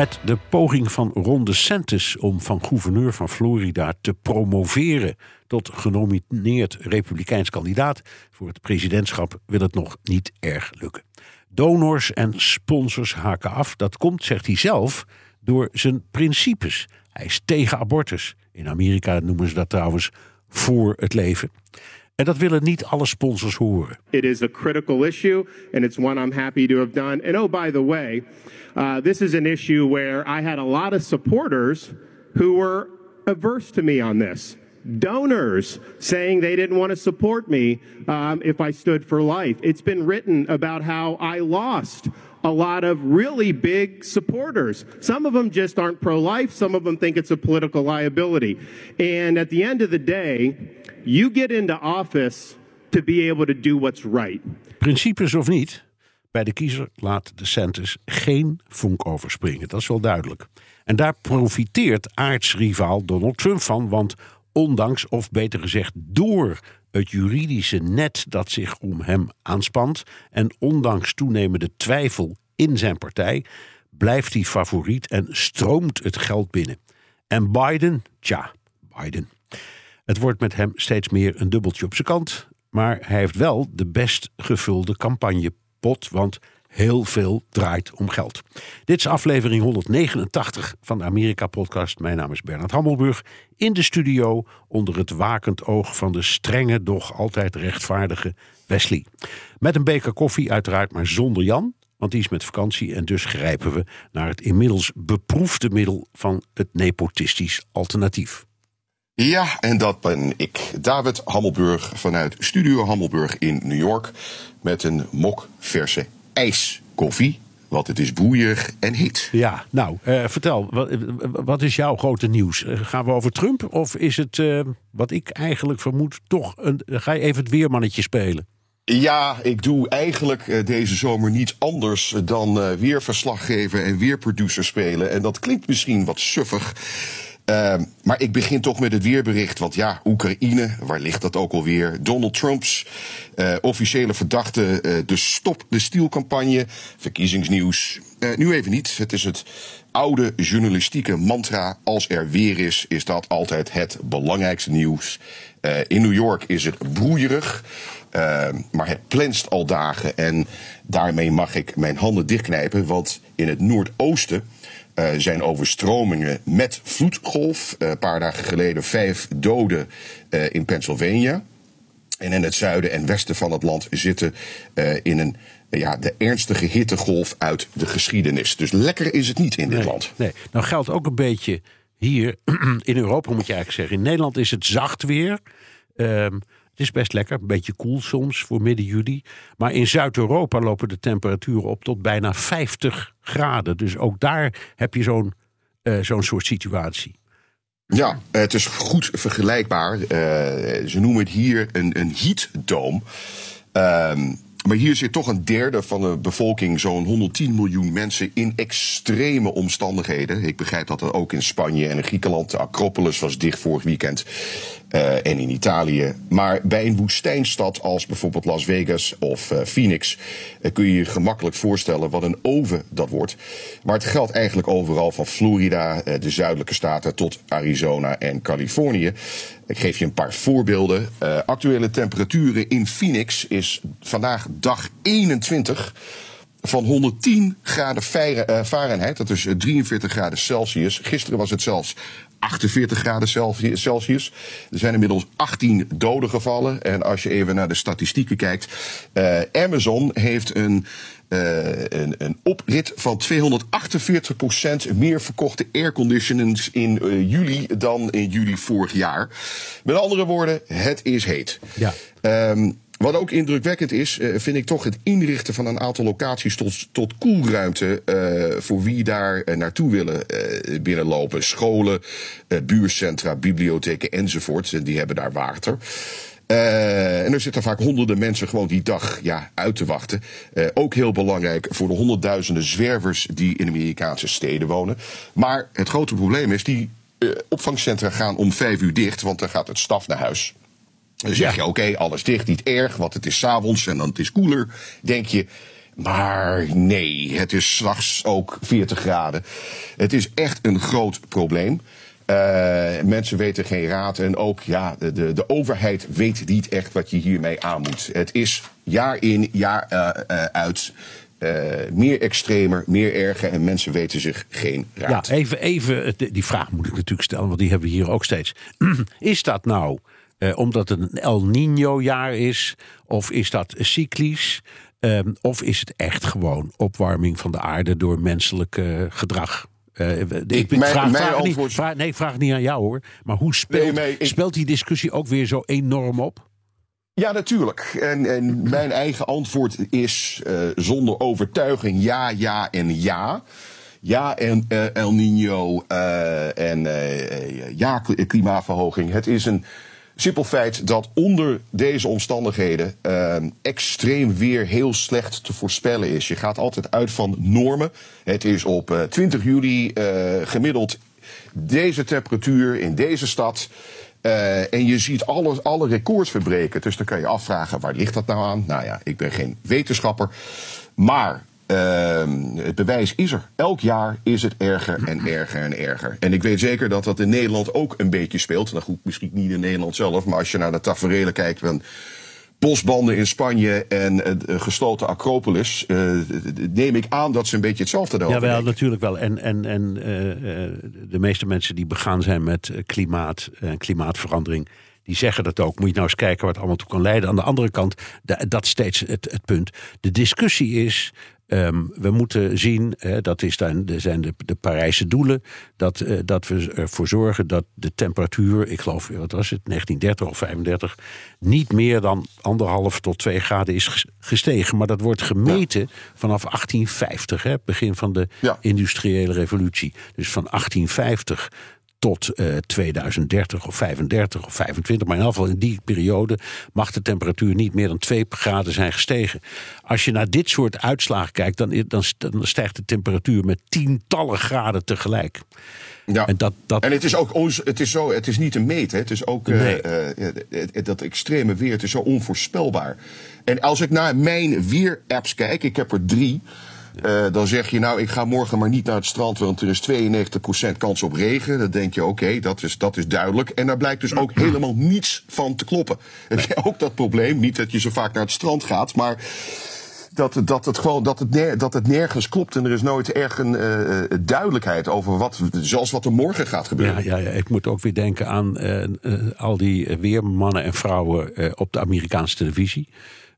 Met de poging van Ron DeSantis om van gouverneur van Florida te promoveren tot genomineerd republikeins kandidaat voor het presidentschap wil het nog niet erg lukken. Donors en sponsors haken af. Dat komt, zegt hij zelf, door zijn principes. Hij is tegen abortus. In Amerika noemen ze dat trouwens voor het leven. En dat willen niet alle sponsors horen. It is a critical issue, and it's one I'm happy to have done. And oh, by the way, uh, this is an issue where I had a lot of supporters who were averse to me on this. Donors saying they didn't want to support me um, if I stood for life. It's been written about how I lost a lot of really big supporters. Some of them just aren't pro life, some of them think it's a political liability. And at the end of the day, you get into office to be able to do what's right. Principes of niet, bij de kiezer laat de Santis geen vonk overspringen. Dat is wel duidelijk. En daar profiteert aardsrivaal Donald Trump van, want ondanks, of beter gezegd door het juridische net dat zich om hem aanspant en ondanks toenemende twijfel in zijn partij, blijft hij favoriet en stroomt het geld binnen. En Biden, tja, Biden. Het wordt met hem steeds meer een dubbeltje op zijn kant, maar hij heeft wel de best gevulde campagnepot, want heel veel draait om geld. Dit is aflevering 189 van de Amerika-podcast. Mijn naam is Bernard Hammelburg. In de studio onder het wakend oog van de strenge, doch altijd rechtvaardige Wesley. Met een beker koffie uiteraard, maar zonder Jan. Want die is met vakantie en dus grijpen we naar het inmiddels beproefde middel van het nepotistisch alternatief. Ja, en dat ben ik, David Hammelburg, vanuit Studio Hammelburg in New York. Met een mok verse ijskoffie. Want het is broeierig en heet. Ja, nou, uh, vertel, wat, wat, is jouw grote nieuws? Uh, gaan we over Trump of is het, uh, wat ik eigenlijk vermoed, toch een, ga je even het weermannetje spelen? Ja, ik doe eigenlijk deze zomer niet anders dan weerverslag geven en weerproducer spelen. En dat klinkt misschien wat suffig. Uh, maar ik begin toch met het weerbericht. Want ja, Oekraïne, waar ligt dat ook alweer? Donald Trumps uh, officiële verdachte, uh, de Stop de Stiel-campagne, verkiezingsnieuws. nu even niet. Het is het oude journalistieke mantra. Als er weer is, is dat altijd het belangrijkste nieuws. in New York is het broeierig. maar het plenst al dagen. En daarmee mag ik mijn handen dichtknijpen. Want in het noordoosten uh, zijn overstromingen met vloedgolf. Uh, een paar dagen geleden vijf doden uh, in Pennsylvania. En in het zuiden en westen van het land zitten in een, ja, de ernstige hittegolf uit de geschiedenis. Dus lekker is het niet in dit nee, land. Nee, nou geldt ook een beetje hier in Europa, moet je eigenlijk zeggen. In Nederland is het zacht weer. Um, het is best lekker, een beetje koel soms voor midden juli. Maar in Zuid-Europa lopen de temperaturen op tot bijna 50 graden. Dus ook daar heb je zo'n uh, zo'n soort situatie. Ja, het is goed vergelijkbaar. Uh, ze noemen het hier een, een heatdome. Um, maar hier zit toch een derde van de bevolking, zo'n 110 miljoen mensen, in extreme omstandigheden. Ik begrijp dat er ook in Spanje en in Griekenland. De Acropolis was dicht vorig weekend. Uh, en in Italië. Maar bij een woestijnstad als bijvoorbeeld Las Vegas of uh, Phoenix uh, kun je je gemakkelijk voorstellen wat een oven dat wordt. Maar het geldt eigenlijk overal van Florida, de zuidelijke staten, tot Arizona en Californië. Ik geef je een paar voorbeelden. actuele temperaturen in Phoenix is vandaag dag 21 van 110 graden Fahrenheit, dat is 43 graden Celsius. Gisteren was het zelfs 48 graden Celsius. Er zijn inmiddels 18 doden gevallen. En als je even naar de statistieken kijkt. Uh, Amazon heeft een uh, een, een, oprit van 248% meer verkochte airconditionings in uh, juli dan in juli vorig jaar. Met andere woorden, het is heet. Ja. Um, wat ook indrukwekkend is, uh, vind ik toch het inrichten van een aantal locaties tot, koelruimte. Uh, voor wie daar uh, naartoe willen binnenlopen. Scholen, buurcentra, bibliotheken enzovoort. En die hebben daar water. En er zitten vaak honderden mensen gewoon die dag ja, uit te wachten. Ook heel belangrijk voor de honderdduizenden zwervers die in Amerikaanse steden wonen. Maar het grote probleem is, die opvangcentra gaan om vijf uur dicht, want dan gaat het staf naar huis. Dan zeg je, oké, okay, alles dicht, niet erg, want het is s'avonds en dan het is koeler. Denk je, maar nee, het is s'nachts ook 40 graden. Het is echt een groot probleem. Uh, mensen weten geen raad en ook ja, de, de, de, overheid weet niet echt wat je hiermee aan moet. Het is jaar in, jaar uh, uh, uit. meer extremer, meer erger en mensen weten zich geen raad. Ja, even, even die vraag moet ik natuurlijk stellen, want die hebben we hier ook steeds. Is dat nou omdat het een El Nino-jaar is, of is dat cyclisch, um, of is het echt gewoon opwarming van de aarde door menselijk gedrag? Uh, ik, ik mijn, vraag, mijn vraag antwoord... niet, vraag, nee, vraag niet aan jou hoor. Maar hoe speelt, nee, ik... speelt die discussie ook weer zo enorm op? Ja, natuurlijk. En, en mijn eigen antwoord is uh, zonder overtuiging ja, ja en ja. Ja, en El Nino en ja, klimaatverhoging. Het is een Simpel feit dat onder deze omstandigheden uh, extreem weer heel slecht te voorspellen is. Je gaat altijd uit van normen. Het is op uh, 20 juli uh, gemiddeld deze temperatuur in deze stad. Uh, en je ziet alles, alle records verbreken. Dus dan kan je afvragen, waar ligt dat nou aan? Nou ja, ik ben geen wetenschapper. Maar uh, het bewijs is er. Elk jaar is het erger en erger en erger. En ik weet zeker dat dat in Nederland ook een beetje speelt. Nou goed, misschien niet in Nederland zelf, maar als je naar de tafereelen kijkt van bosbanden in Spanje en uh, gesloten Acropolis, uh, neem ik aan dat ze een beetje hetzelfde doen. Ja, wel, natuurlijk wel. En, en, en uh, de meeste mensen die begaan zijn met klimaat en klimaatverandering die zeggen dat ook. Moet je nou eens kijken wat allemaal toe kan leiden. Aan de andere kant, dat is steeds het, het punt. De discussie is. Um, we moeten zien, hè, dat is dan, zijn de, de Parijse doelen, dat, uh, dat we ervoor zorgen dat de temperatuur, ik geloof, wat was het, 1930 of 35, niet meer dan anderhalf tot twee graden is gestegen. Maar dat wordt gemeten ja. vanaf 1850, hè, begin van de ja. industriële revolutie. Dus van 1850 tot uh, 2030 of 35 of 25. Maar in ieder geval in die periode mag de temperatuur niet meer dan 2 graden zijn gestegen. Als je naar dit soort uitslagen kijkt, dan, dan, dan stijgt de temperatuur met tientallen graden tegelijk. Ja. En, dat, dat... en het is ook het is zo, het is niet te meten. Het is ook nee. uh, uh, dat extreme weer, het is zo onvoorspelbaar. En als ik naar mijn weer-apps kijk, ik heb er drie. Uh, dan zeg je, nou, ik ga morgen maar niet naar het strand, want er is 92% kans op regen. Dan denk je, oké, okay, dat, is, dat is duidelijk. En daar blijkt dus ook helemaal niets van te kloppen. Heb je ook dat probleem? Niet dat je zo vaak naar het strand gaat, maar dat, dat, het gewoon, dat, het dat het nergens klopt en er is nooit erg een uh, duidelijkheid over wat, zoals wat er morgen gaat gebeuren. Ja, ja, ja ik moet ook weer denken aan uh, uh, al die weermannen en vrouwen op de Amerikaanse televisie.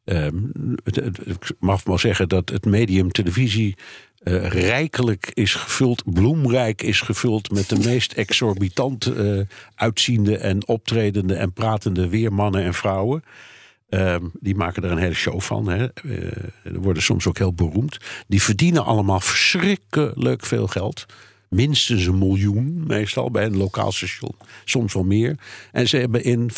Het, ik mag wel zeggen dat het medium televisie uh, rijkelijk is gevuld, bloemrijk is gevuld met de meest exorbitant uh, uitziende en optredende en pratende weermannen en vrouwen. Um, die maken er een hele show van. Hè. Uh, worden soms ook heel beroemd. Die verdienen allemaal verschrikkelijk veel geld. Minstens een miljoen, meestal bij een lokaal station. Soms wel meer. En ze hebben in 75%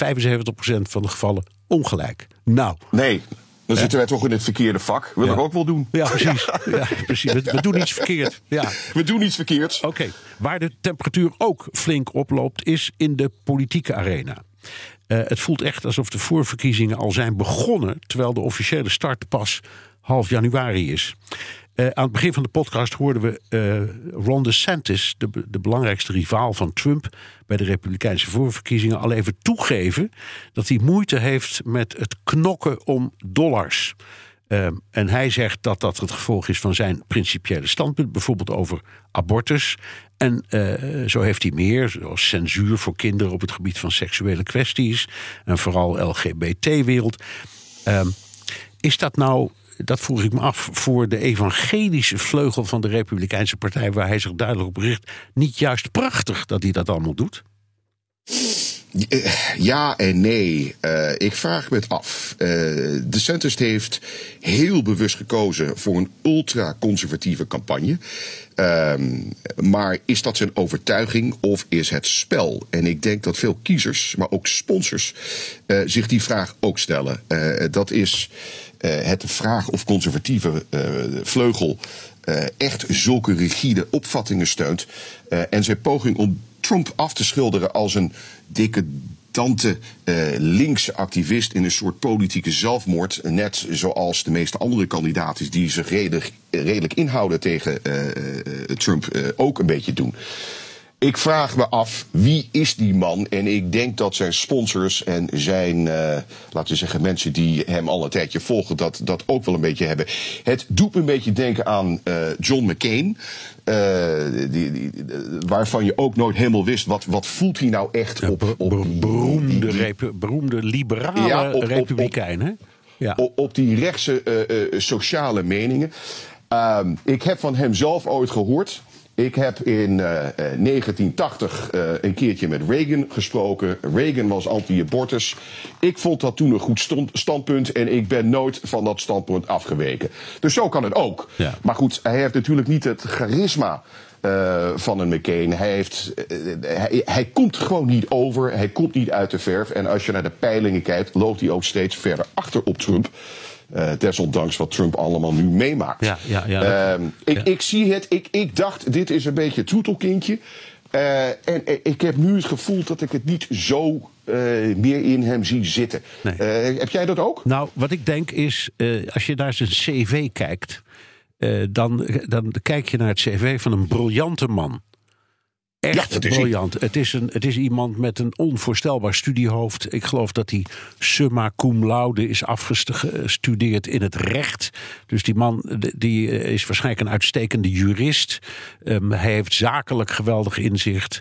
van de gevallen ongelijk. Nou. Nee. Dan zitten wij toch in het verkeerde vak. Wil ja. ik ook wel doen. Ja, precies. Ja. precies. We, we, doen iets verkeerd. Ja. We doen iets verkeerds. Oké. Okay. Waar de temperatuur ook flink oploopt, is in de politieke arena. Uh, het voelt echt alsof de voorverkiezingen al zijn begonnen, terwijl de officiële start pas half januari is. Uh, aan het begin van de podcast hoorden we uh, Ron DeSantis, de, de belangrijkste rivaal van Trump bij de Republikeinse voorverkiezingen, al even toegeven dat hij moeite heeft met het knokken om dollars. Ehm, en hij zegt dat dat het gevolg is van zijn principiële standpunt, bijvoorbeeld over abortus. En eh, zo heeft hij meer, zoals censuur voor kinderen op het gebied van seksuele kwesties en vooral LGBT-wereld. Ehm, is dat nou, dat vroeg ik me af, voor de evangelische vleugel van de Republikeinse Partij, waar hij zich duidelijk op richt, niet juist prachtig dat hij dat allemaal doet? Ja en nee. Uh, ik vraag me het af. Uh, de centrist heeft heel bewust gekozen voor een ultra-conservatieve campagne. Uh, maar is dat zijn overtuiging of is het spel? En ik denk dat veel kiezers, maar ook sponsors, uh, zich die vraag ook stellen. dat is het vraag of conservatieve vleugel echt zulke rigide opvattingen steunt. en zijn poging om Trump af te schilderen als een decadante uh, linkse activist in een soort politieke zelfmoord. Net zoals de meeste andere kandidaten die zich redelijk, inhouden tegen Trump ook een beetje doen. Ik vraag me af, wie is die man? En ik denk dat zijn sponsors en zijn, uh, laten we zeggen, mensen die hem al een tijdje volgen, dat, dat ook wel een beetje hebben. Het doet me een beetje denken aan uh, John McCain. Uh, die, die, waarvan je ook nooit helemaal wist, wat, wat voelt hij nou echt ja, op... op die, beroemde, beroemde liberale ja, op, republikein, hè? Ja. Op, op die rechtse sociale meningen. Ehm, ik heb van hem zelf ooit gehoord... Ik heb in uh, 1980 uh, een keertje met Reagan gesproken. Reagan was anti-abortus. Ik vond dat toen een goed standpunt en ik ben nooit van dat standpunt afgeweken. Dus zo kan het ook. Ja. Maar goed, hij heeft natuurlijk niet het charisma uh, van een McCain. Hij, heeft, uh, hij, hij, komt gewoon niet over. Hij komt niet uit de verf. En als je naar de peilingen kijkt, loopt hij ook steeds verder achter op Trump. Uh, desondanks wat Trump allemaal nu meemaakt. Ja, ja, ja, uh, ik, ik zie het, ik, ik dacht, dit is een beetje troetelkindje. Uh, en ik heb nu het gevoel dat ik het niet zo meer in hem zie zitten. Nee. heb jij dat ook? Nou, wat ik denk is, als je naar zijn cv kijkt... dan, dan kijk je naar het cv van een briljante man. Echt ja, briljant. Het is, een, het is iemand met een onvoorstelbaar studiehoofd. Ik geloof dat hij summa cum laude is afgestudeerd in het recht. Dus die man die is waarschijnlijk een uitstekende jurist. Um, hij heeft zakelijk geweldig inzicht.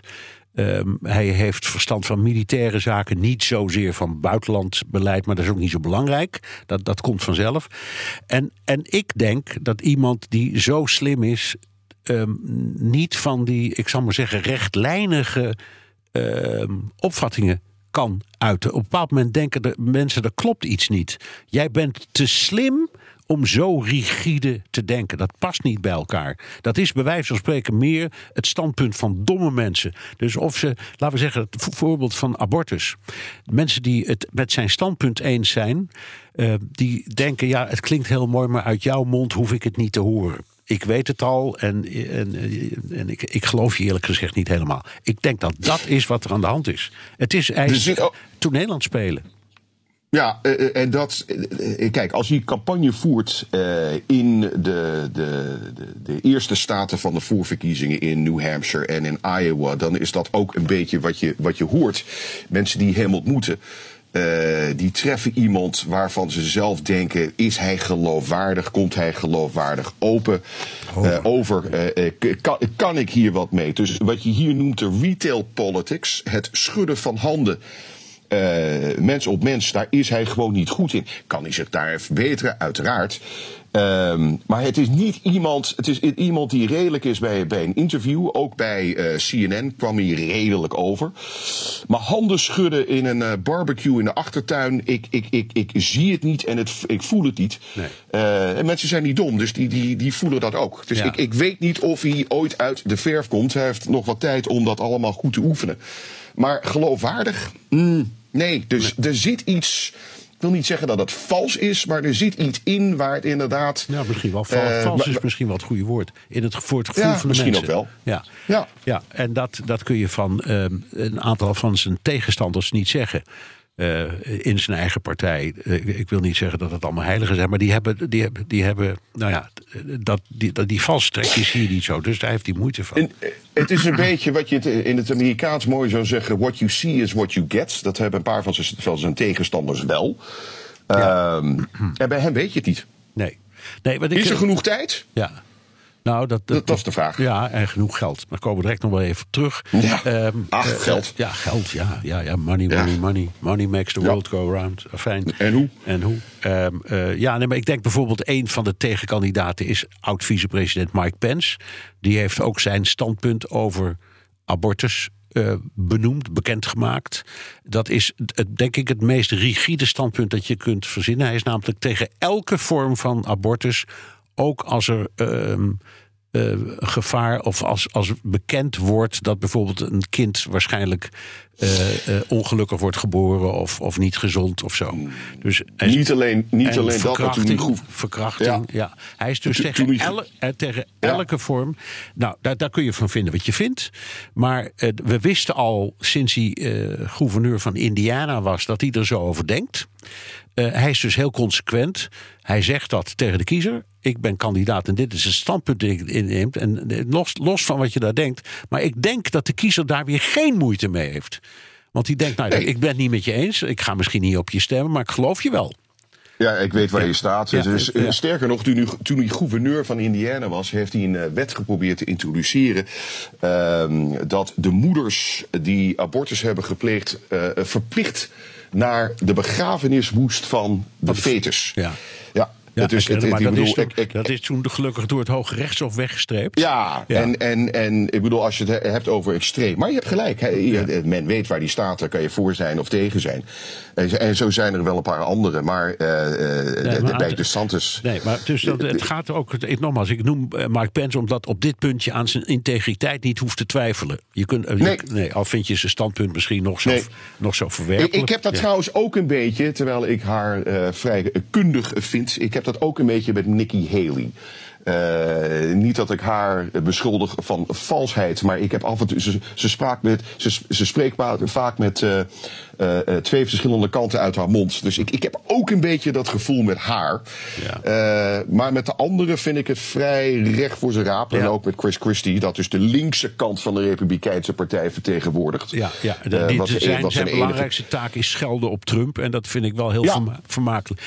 Um, hij heeft verstand van militaire zaken, niet zozeer van buitenlandbeleid, maar dat is ook niet zo belangrijk. Dat, dat komt vanzelf. En, en ik denk dat iemand die zo slim is, Um, niet van die, ik zal maar zeggen, rechtlijnige um, opvattingen kan uiten. Op een bepaald moment denken de mensen, er klopt iets niet. Jij bent te slim om zo rigide te denken. Dat past niet bij elkaar. Dat is bij wijze van spreken meer het standpunt van domme mensen. Dus of ze, laten we zeggen, het voorbeeld van abortus. Mensen die het met zijn standpunt eens zijn, uh, die denken, ja, het klinkt heel mooi, maar uit jouw mond hoef ik het niet te horen ik weet het al en, en, en ik, ik geloof je eerlijk gezegd niet helemaal. Ik denk dat dat is wat er aan de hand is. Het is eigenlijk dus, oh. toen Nederland spelen. Ja, uh, en dat. Uh, kijk, als je campagne voert in de, de, de, de, eerste staten van de voorverkiezingen in New Hampshire en in Iowa, dan is dat ook een beetje wat je, wat je hoort. Mensen die hem ontmoeten. Uh, die treffen iemand waarvan ze zelf denken: is hij geloofwaardig? Komt hij geloofwaardig open uh, over? Uh, kan, kan ik hier wat mee? Dus wat je hier noemt de retail politics, het schudden van handen. mens op mens, daar is hij gewoon niet goed in. Kan hij zich daar verbeteren? Uiteraard. Um, maar het is niet iemand, het is iemand die redelijk is bij, bij een interview. Ook bij uh, CNN kwam hij redelijk over. Maar handen schudden in een uh, barbecue in de achtertuin, ik, ik, ik, ik zie het niet en het, ik voel het niet. Nee. Uh, en mensen zijn niet dom, dus die, die, die voelen dat ook. Dus Ja. ik, ik weet niet of hij ooit uit de verf komt. Hij heeft nog wat tijd om dat allemaal goed te oefenen. Maar geloofwaardig? Mm, nee, dus er zit iets. Ik wil niet zeggen dat het vals is, maar er zit iets in waar het inderdaad. Ja, misschien wel vals. Eh, vals is misschien wel het goede woord. In het, voor het gevoel Ja, van de misschien mensen. ook wel. Ja, Ja. ja en dat, dat kun je van ehm, een aantal van zijn tegenstanders niet zeggen. Eh, in zijn eigen partij. Eh, ik wil niet zeggen dat het allemaal heiligen zijn, maar die hebben, die hebben, die hebben nou ja, dat, die, dat, die valstrekjes zie je niet zo. Dus daar heeft hij moeite van. Eh, het is een beetje wat je in het Amerikaans mooi zou zeggen: what you see is what you get. Dat hebben een paar van zijn, van zijn tegenstanders wel. Ja. Ehm, en bij hem weet je het niet. nee. nee wat ik, Is er genoeg tijd? Ja. Nou, dat, Dat, de vraag. Ja, en genoeg geld. Daar komen we direct nog wel even terug. Ja. Ehm, Ach, eh, geld. ja, geld. Ja, ja, ja. Money, Ja. money, money. Money makes the Ja. world go round. Fijn. En hoe? En hoe? Ehm, eh, ja, nee, maar ik denk bijvoorbeeld een van de tegenkandidaten is oud-vicepresident Mike Pence. Die heeft ook zijn standpunt over abortus eh, benoemd, bekendgemaakt. Dat is het, denk ik het meest rigide standpunt dat je kunt verzinnen. Hij is namelijk tegen elke vorm van abortus, ook als er ehm, eh, gevaar of als, als bekend wordt dat bijvoorbeeld een kind waarschijnlijk eh, eh, ongelukkig wordt geboren of, of niet gezond of zo. Dus Niet alleen, niet en alleen dat, maar toen die verkrachting, ja. Ja. Hij is dus tegen, eh, tegen Ja. elke vorm. Nou, daar, daar kun je van vinden wat je vindt. Maar eh, we wisten al sinds hij eh, gouverneur van Indiana was dat hij er zo over denkt. Hij is dus heel consequent. Hij zegt dat tegen de kiezer. Ik ben kandidaat en dit is het standpunt dat ik inneem. En eh, los, los van wat je daar denkt. Maar ik denk dat de kiezer daar weer geen moeite mee heeft. Want die denkt, nou, Nee. ik ben het niet met je eens. Ik ga misschien niet op je stemmen, maar ik geloof je wel. Ja, ik weet waar Ja. je staat. Ja, dus, ja. Sterker nog, toen hij, toen hij gouverneur van Indiana was, heeft hij een eh, wet geprobeerd te introduceren. ehm, dat de moeders die abortus hebben gepleegd, eh, verplicht naar de begrafenis moest van de fetus. Ja. Ja, Ja, het is, het, maar ik dat, bedoel, is toen, ik- ik- dat is toen gelukkig door het Hoge Rechtshof weggestreept. Ja, Ja. En, en, en ik bedoel, als je het he- hebt over extreem. Maar je hebt gelijk. je- Men weet waar die staat, daar kan je voor zijn of tegen zijn. En, en zo zijn er wel een paar andere. Maar, eh, eh, maar bij het- de Santos. Nee, maar dus dat, het gaat ook. Ik, nogmaals, ik noem eh, Mark Pence omdat op dit puntje aan zijn integriteit niet hoeft te twijfelen. Je kunt, eh, je- Nee. nee, al vind je zijn standpunt misschien nog zo, Nee. nog zo Ik, ik heb dat Ja. trouwens ook een beetje, terwijl ik haar eh, vrij kundig vind. Ik heb dat ook een beetje met Nikki Haley. Eh, niet dat ik haar beschuldig van valsheid, maar ik heb af en toe. Ze, ze, met, ze, spreekt va- vaak met eh, eh, eh, twee verschillende kanten uit haar mond. Dus ik, ik heb ook een beetje dat gevoel met haar. Ja. Eh, maar met de anderen vind ik het vrij recht voor zijn raap. En ook met Chris Christie, dat dus de linkse kant van de Republikeinse Partij vertegenwoordigt. Ja, ja de, die- zijn, enige- belangrijkste taak is schelden op Trump. En dat vind ik wel heel Ja. verma- vermakelijk.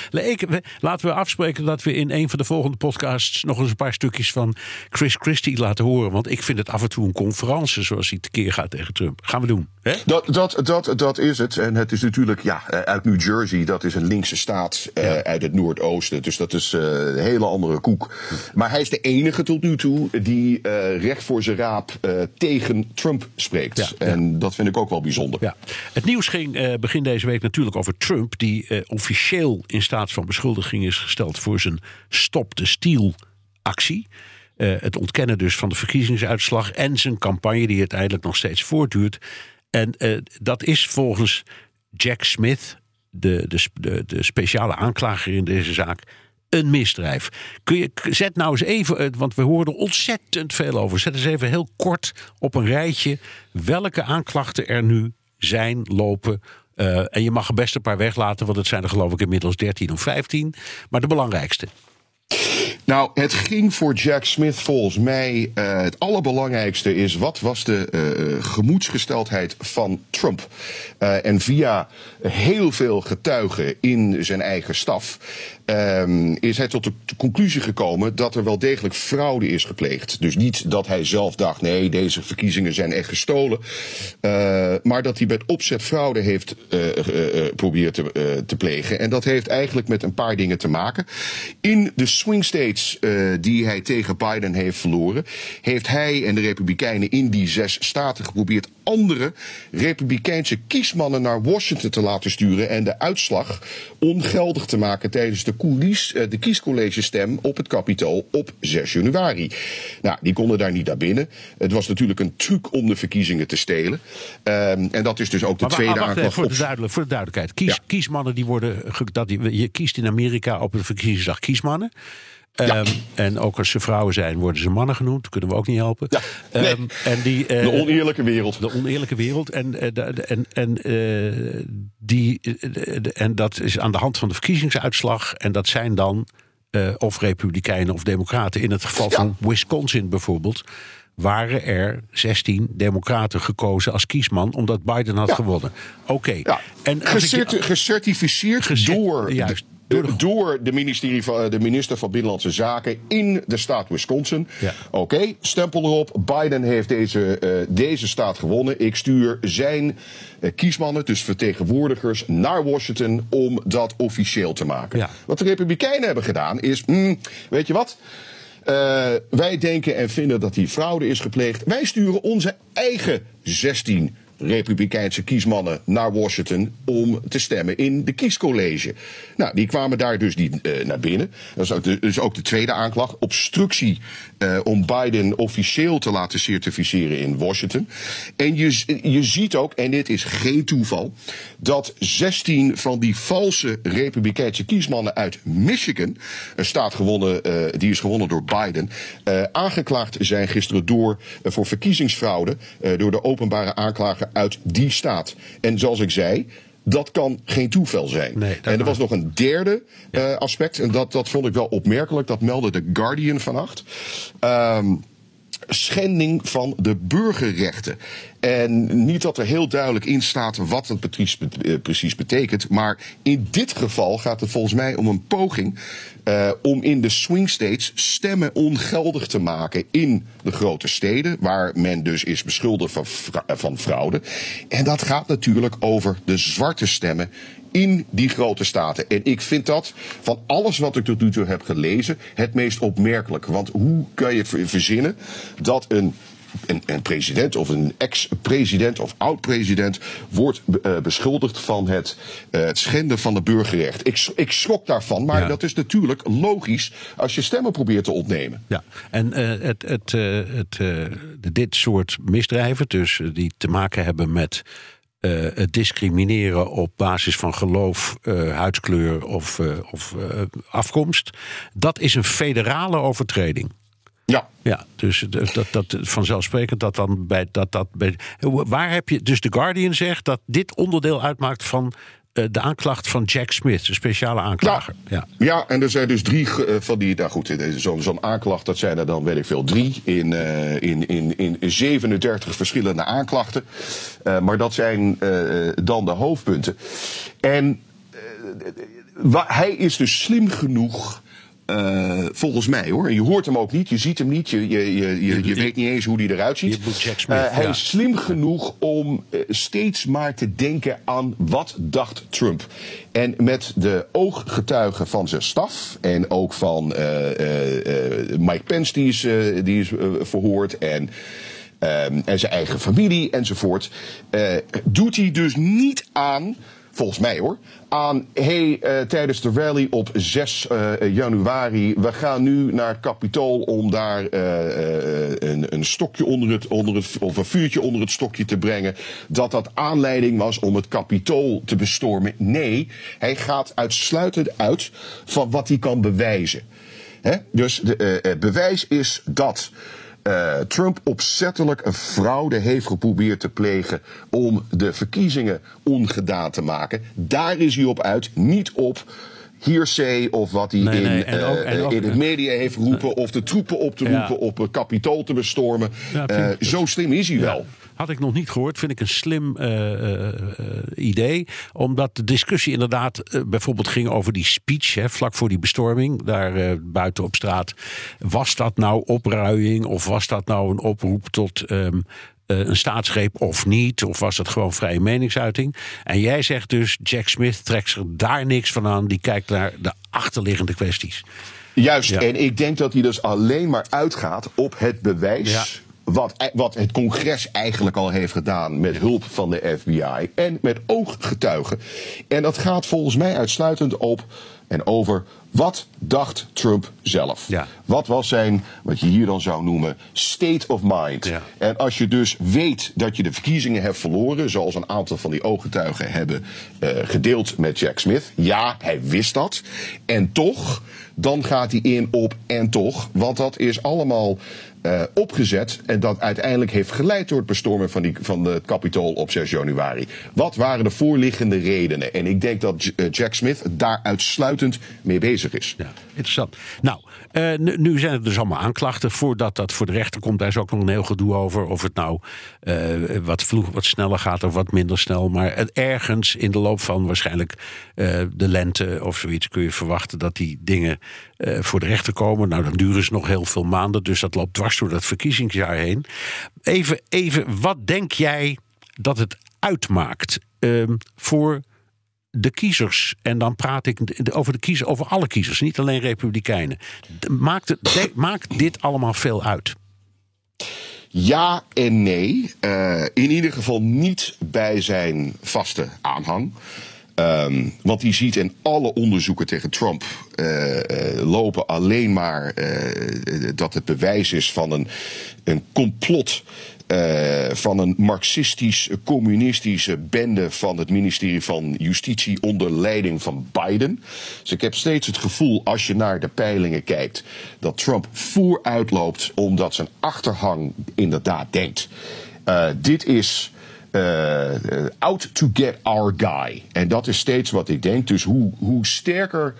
Laten we afspreken dat we in een van de volgende podcasts... nog eens een paar stukjes van Chris Christie laten horen. Want ik vind het af en toe een conferentie zoals hij tekeer gaat tegen Trump. Gaan we doen. Hè? Dat, dat, dat, dat is het. En het is natuurlijk ja, eh, uit New Jersey. Dat is een linkse staat eh, uit het Noordoosten. Dus dat is eh, een hele andere koek. Maar hij is de enige tot nu toe die recht voor zijn raap tegen Trump spreekt. Ja, ja. En dat vind ik ook wel bijzonder. Ja. Het nieuws ging begin deze week natuurlijk over Trump, die officieel in staat van beschuldiging is gesteld voor zijn Stop the Steal actie. Het ontkennen dus van de verkiezingsuitslag en zijn campagne die uiteindelijk nog steeds voortduurt. En eh, dat is volgens Jack Smith, de, de, de, de speciale aanklager in deze zaak, een misdrijf. Kun je, zet nou eens even, want we horen er ontzettend veel over. Zet eens even heel kort op een rijtje welke aanklachten er nu zijn, lopen. Eh, en je mag er best een paar weglaten, want het zijn er geloof ik inmiddels 13 of 15. Maar de belangrijkste. Nou, het ging voor Jack Smith volgens mij. eh, het allerbelangrijkste is wat was de eh, gemoedsgesteldheid van Trump. Eh, en via heel veel getuigen in zijn eigen staf. ehm, is hij tot de conclusie gekomen dat er wel degelijk fraude is gepleegd. Dus niet dat hij zelf dacht: nee, deze verkiezingen zijn echt gestolen. maar dat hij met opzet fraude heeft proberen te, te plegen. En dat heeft eigenlijk met een paar dingen te maken. In de swing states eh, die hij tegen Biden heeft verloren, heeft hij en de Republikeinen in die zes staten geprobeerd andere Republikeinse kiesmannen naar Washington te laten sturen en de uitslag ongeldig te maken tijdens de, coulis, eh, de kiescollegestem op het Capitool op 6 januari. Nou, die konden daar niet naar binnen. Het was natuurlijk een truc om de verkiezingen te stelen. Ehm, en dat is dus ook de Maar tweede wacht even, aanklacht. voor, op- de duidelijk, voor de duidelijkheid. Kies, Ja. Kiesmannen die worden. Dat je kiest in Amerika op een verkiezingsdag kiesmannen. Ehm, en ook als ze vrouwen zijn, worden ze mannen genoemd. Kunnen we ook niet helpen. Ja, nee. Ehm, en die, eh, de oneerlijke wereld. de oneerlijke wereld. En, eh, en, en, eh, die, en dat is aan de hand van de verkiezingsuitslag. En dat zijn dan of Republikeinen of Democraten. In het geval Ja. van Wisconsin bijvoorbeeld. Waren er 16 Democraten gekozen als kiesman omdat Biden had Ja. gewonnen. Oké. Ja, En je- gecertificeerd Gecert- door, juist. Door de, ministerie van, de minister van Binnenlandse Zaken in de staat Wisconsin. Ja. Oké, stempel erop. Biden heeft deze, uh, deze staat gewonnen. Ik stuur zijn uh, kiesmannen, dus vertegenwoordigers, naar Washington om dat officieel te maken. Ja. Wat de Republikeinen hebben gedaan is, mm, weet je wat? Uh, wij denken en vinden dat die fraude is gepleegd. Wij sturen onze eigen 16 Republikeinse kiesmannen naar Washington om te stemmen in de kiescollege. Nou, die kwamen daar dus niet uh, naar binnen. Dat is ook de, dus ook de tweede aanklacht. Obstructie uh, om Biden officieel te laten certificeren in Washington. En je, je ziet ook, en dit is geen toeval, dat 16 van die valse Republikeinse kiesmannen uit Michigan, een staat gewonnen, uh, die is gewonnen door Biden, aangeklaagd zijn gisteren door voor verkiezingsfraude door de openbare aanklager uit die staat. En zoals ik zei, dat kan geen toeval zijn. Nee, en er was nog een derde uh, aspect, en dat, dat vond ik wel opmerkelijk. Dat meldde de Guardian vannacht. Um, schending van de burgerrechten. En niet dat er heel duidelijk in staat wat het precies, precies betekent. Maar in dit geval gaat het volgens mij om een poging uh, om in de swing states stemmen ongeldig te maken in de grote steden. Waar men dus is beschuldigd van, van fraude. En dat gaat natuurlijk over de zwarte stemmen in die grote staten. En ik vind dat van alles wat ik tot nu toe heb gelezen het meest opmerkelijk. Want hoe kan je verzinnen dat een een, een, president of een ex-president of oud-president wordt uh, beschuldigd van het, uh, het, schenden van de burgerrecht. Ik, ik schrok daarvan, maar ja. dat is natuurlijk logisch als je stemmen probeert te ontnemen. Ja, en uh, het, het, het, dit soort misdrijven, dus die te maken hebben met uh, het discrimineren op basis van geloof, uh, huidskleur of, uh, of afkomst. Dat is een federale overtreding. Ja. Ja, dus dat, dat, vanzelfsprekend dat dan bij dat dat bij. Waar heb je. Dus The Guardian zegt dat dit onderdeel uitmaakt van de aanklacht van Jack Smith, de speciale aanklager. Ja, ja. ja en er zijn dus drie van die. Nou goed, zo'n zo'n aanklacht, dat zijn er dan, weet ik veel, drie. In, uh, in, in, in 37 verschillende aanklachten. Uh, maar dat zijn uh, dan de hoofdpunten. En hij is dus slim genoeg. Uh, volgens mij hoor. En je hoort hem ook niet, je ziet hem niet, je, je, je, je, je weet niet eens hoe hij eruit ziet. Uh, hij ja. is slim genoeg om uh, steeds maar te denken aan wat dacht Trump. En met de ooggetuigen van zijn staf en ook van Mike Pence die is, die is verhoord en. Um, en zijn eigen familie enzovoort. doet hij dus niet aan volgens mij hoor, aan hey, uh, tijdens de rally op 6 uh, januari, we gaan nu naar het Capitool om daar uh, een, een, stokje onder het, onder het, of een vuurtje onder het stokje te brengen, dat dat aanleiding was om het Capitool te bestormen. Nee, hij gaat uitsluitend uit van wat hij kan bewijzen. Dus de bewijs is dat. Uh, Trump opzettelijk een fraude heeft geprobeerd te plegen om de verkiezingen ongedaan te maken. Daar is hij op uit, niet op hearsay of wat hij nee, in, nee. En ook, en ook, in het media heeft geroepen of de troepen op te Ja. roepen op het kapitool te bestormen. Ja, Uh, ik- zo slim is hij wel. Had ik nog niet gehoord. Vind ik een slim eh, eh, eh, idee. Omdat de discussie inderdaad bijvoorbeeld ging over die speech. Hè, vlak voor die bestorming. Daar buiten op straat. Was dat nou opruiing? Of was dat nou een oproep tot. ehm, eh, een staatsgreep of niet? Of was het gewoon vrije meningsuiting? En jij zegt dus, Jack Smith trekt zich daar niks van aan. Die kijkt naar de achterliggende kwesties. Juist, Ja. en ik denk dat hij dus alleen maar uitgaat op het bewijs. Ja. Wat, wat het congres eigenlijk al heeft gedaan met hulp van de FBI en met ooggetuigen. En dat gaat volgens mij uitsluitend op en over wat dacht Trump zelf. Ja. Wat was zijn, wat je hier dan zou noemen, state of mind. Ja. En als je dus weet dat je de verkiezingen hebt verloren, zoals een aantal van die ooggetuigen hebben eh, gedeeld met Jack Smith. Ja, hij wist dat. En toch, dan gaat hij in op en toch. Want dat is allemaal eh, opgezet en dat uiteindelijk heeft geleid door het bestormen van, die, van het Capitool op 6 januari. Wat waren de voorliggende redenen? En ik denk dat eh, Jack Smith daar uitsluitend mee bezig is. Ja. interessant. Nou, uh, nu, zijn er dus allemaal aanklachten. Voordat dat voor de rechter komt, daar is ook nog een heel gedoe over. Of het nou uh, wat, vloeg, wat sneller gaat of wat minder snel. Maar ergens in de loop van waarschijnlijk uh, de lente of zoiets kun je verwachten dat die dingen voor de rechter komen. Nou, dan duren ze nog heel veel maanden. Dus dat loopt dwars door dat verkiezingsjaar heen. Even, even wat denk jij dat het uitmaakt uh, voor de kiezers, en dan praat ik over de kiezers, over alle kiezers, niet alleen Republikeinen. Maakt, maakt dit allemaal veel uit? Ja en nee. Uh, in ieder geval niet bij zijn vaste aanhang. Um, want die ziet in alle onderzoeken tegen Trump uh, lopen alleen maar dat het bewijs is van een, een complot uh, van een marxistisch-communistische bende van het ministerie van Justitie onder leiding van Biden. Dus ik heb steeds het gevoel, als je naar de peilingen kijkt, dat Trump vooruitloopt omdat zijn achterhang inderdaad denkt. Uh, dit is. Uh, out to get our guy. En dat is steeds wat ik denk. Dus hoe, hoe sterker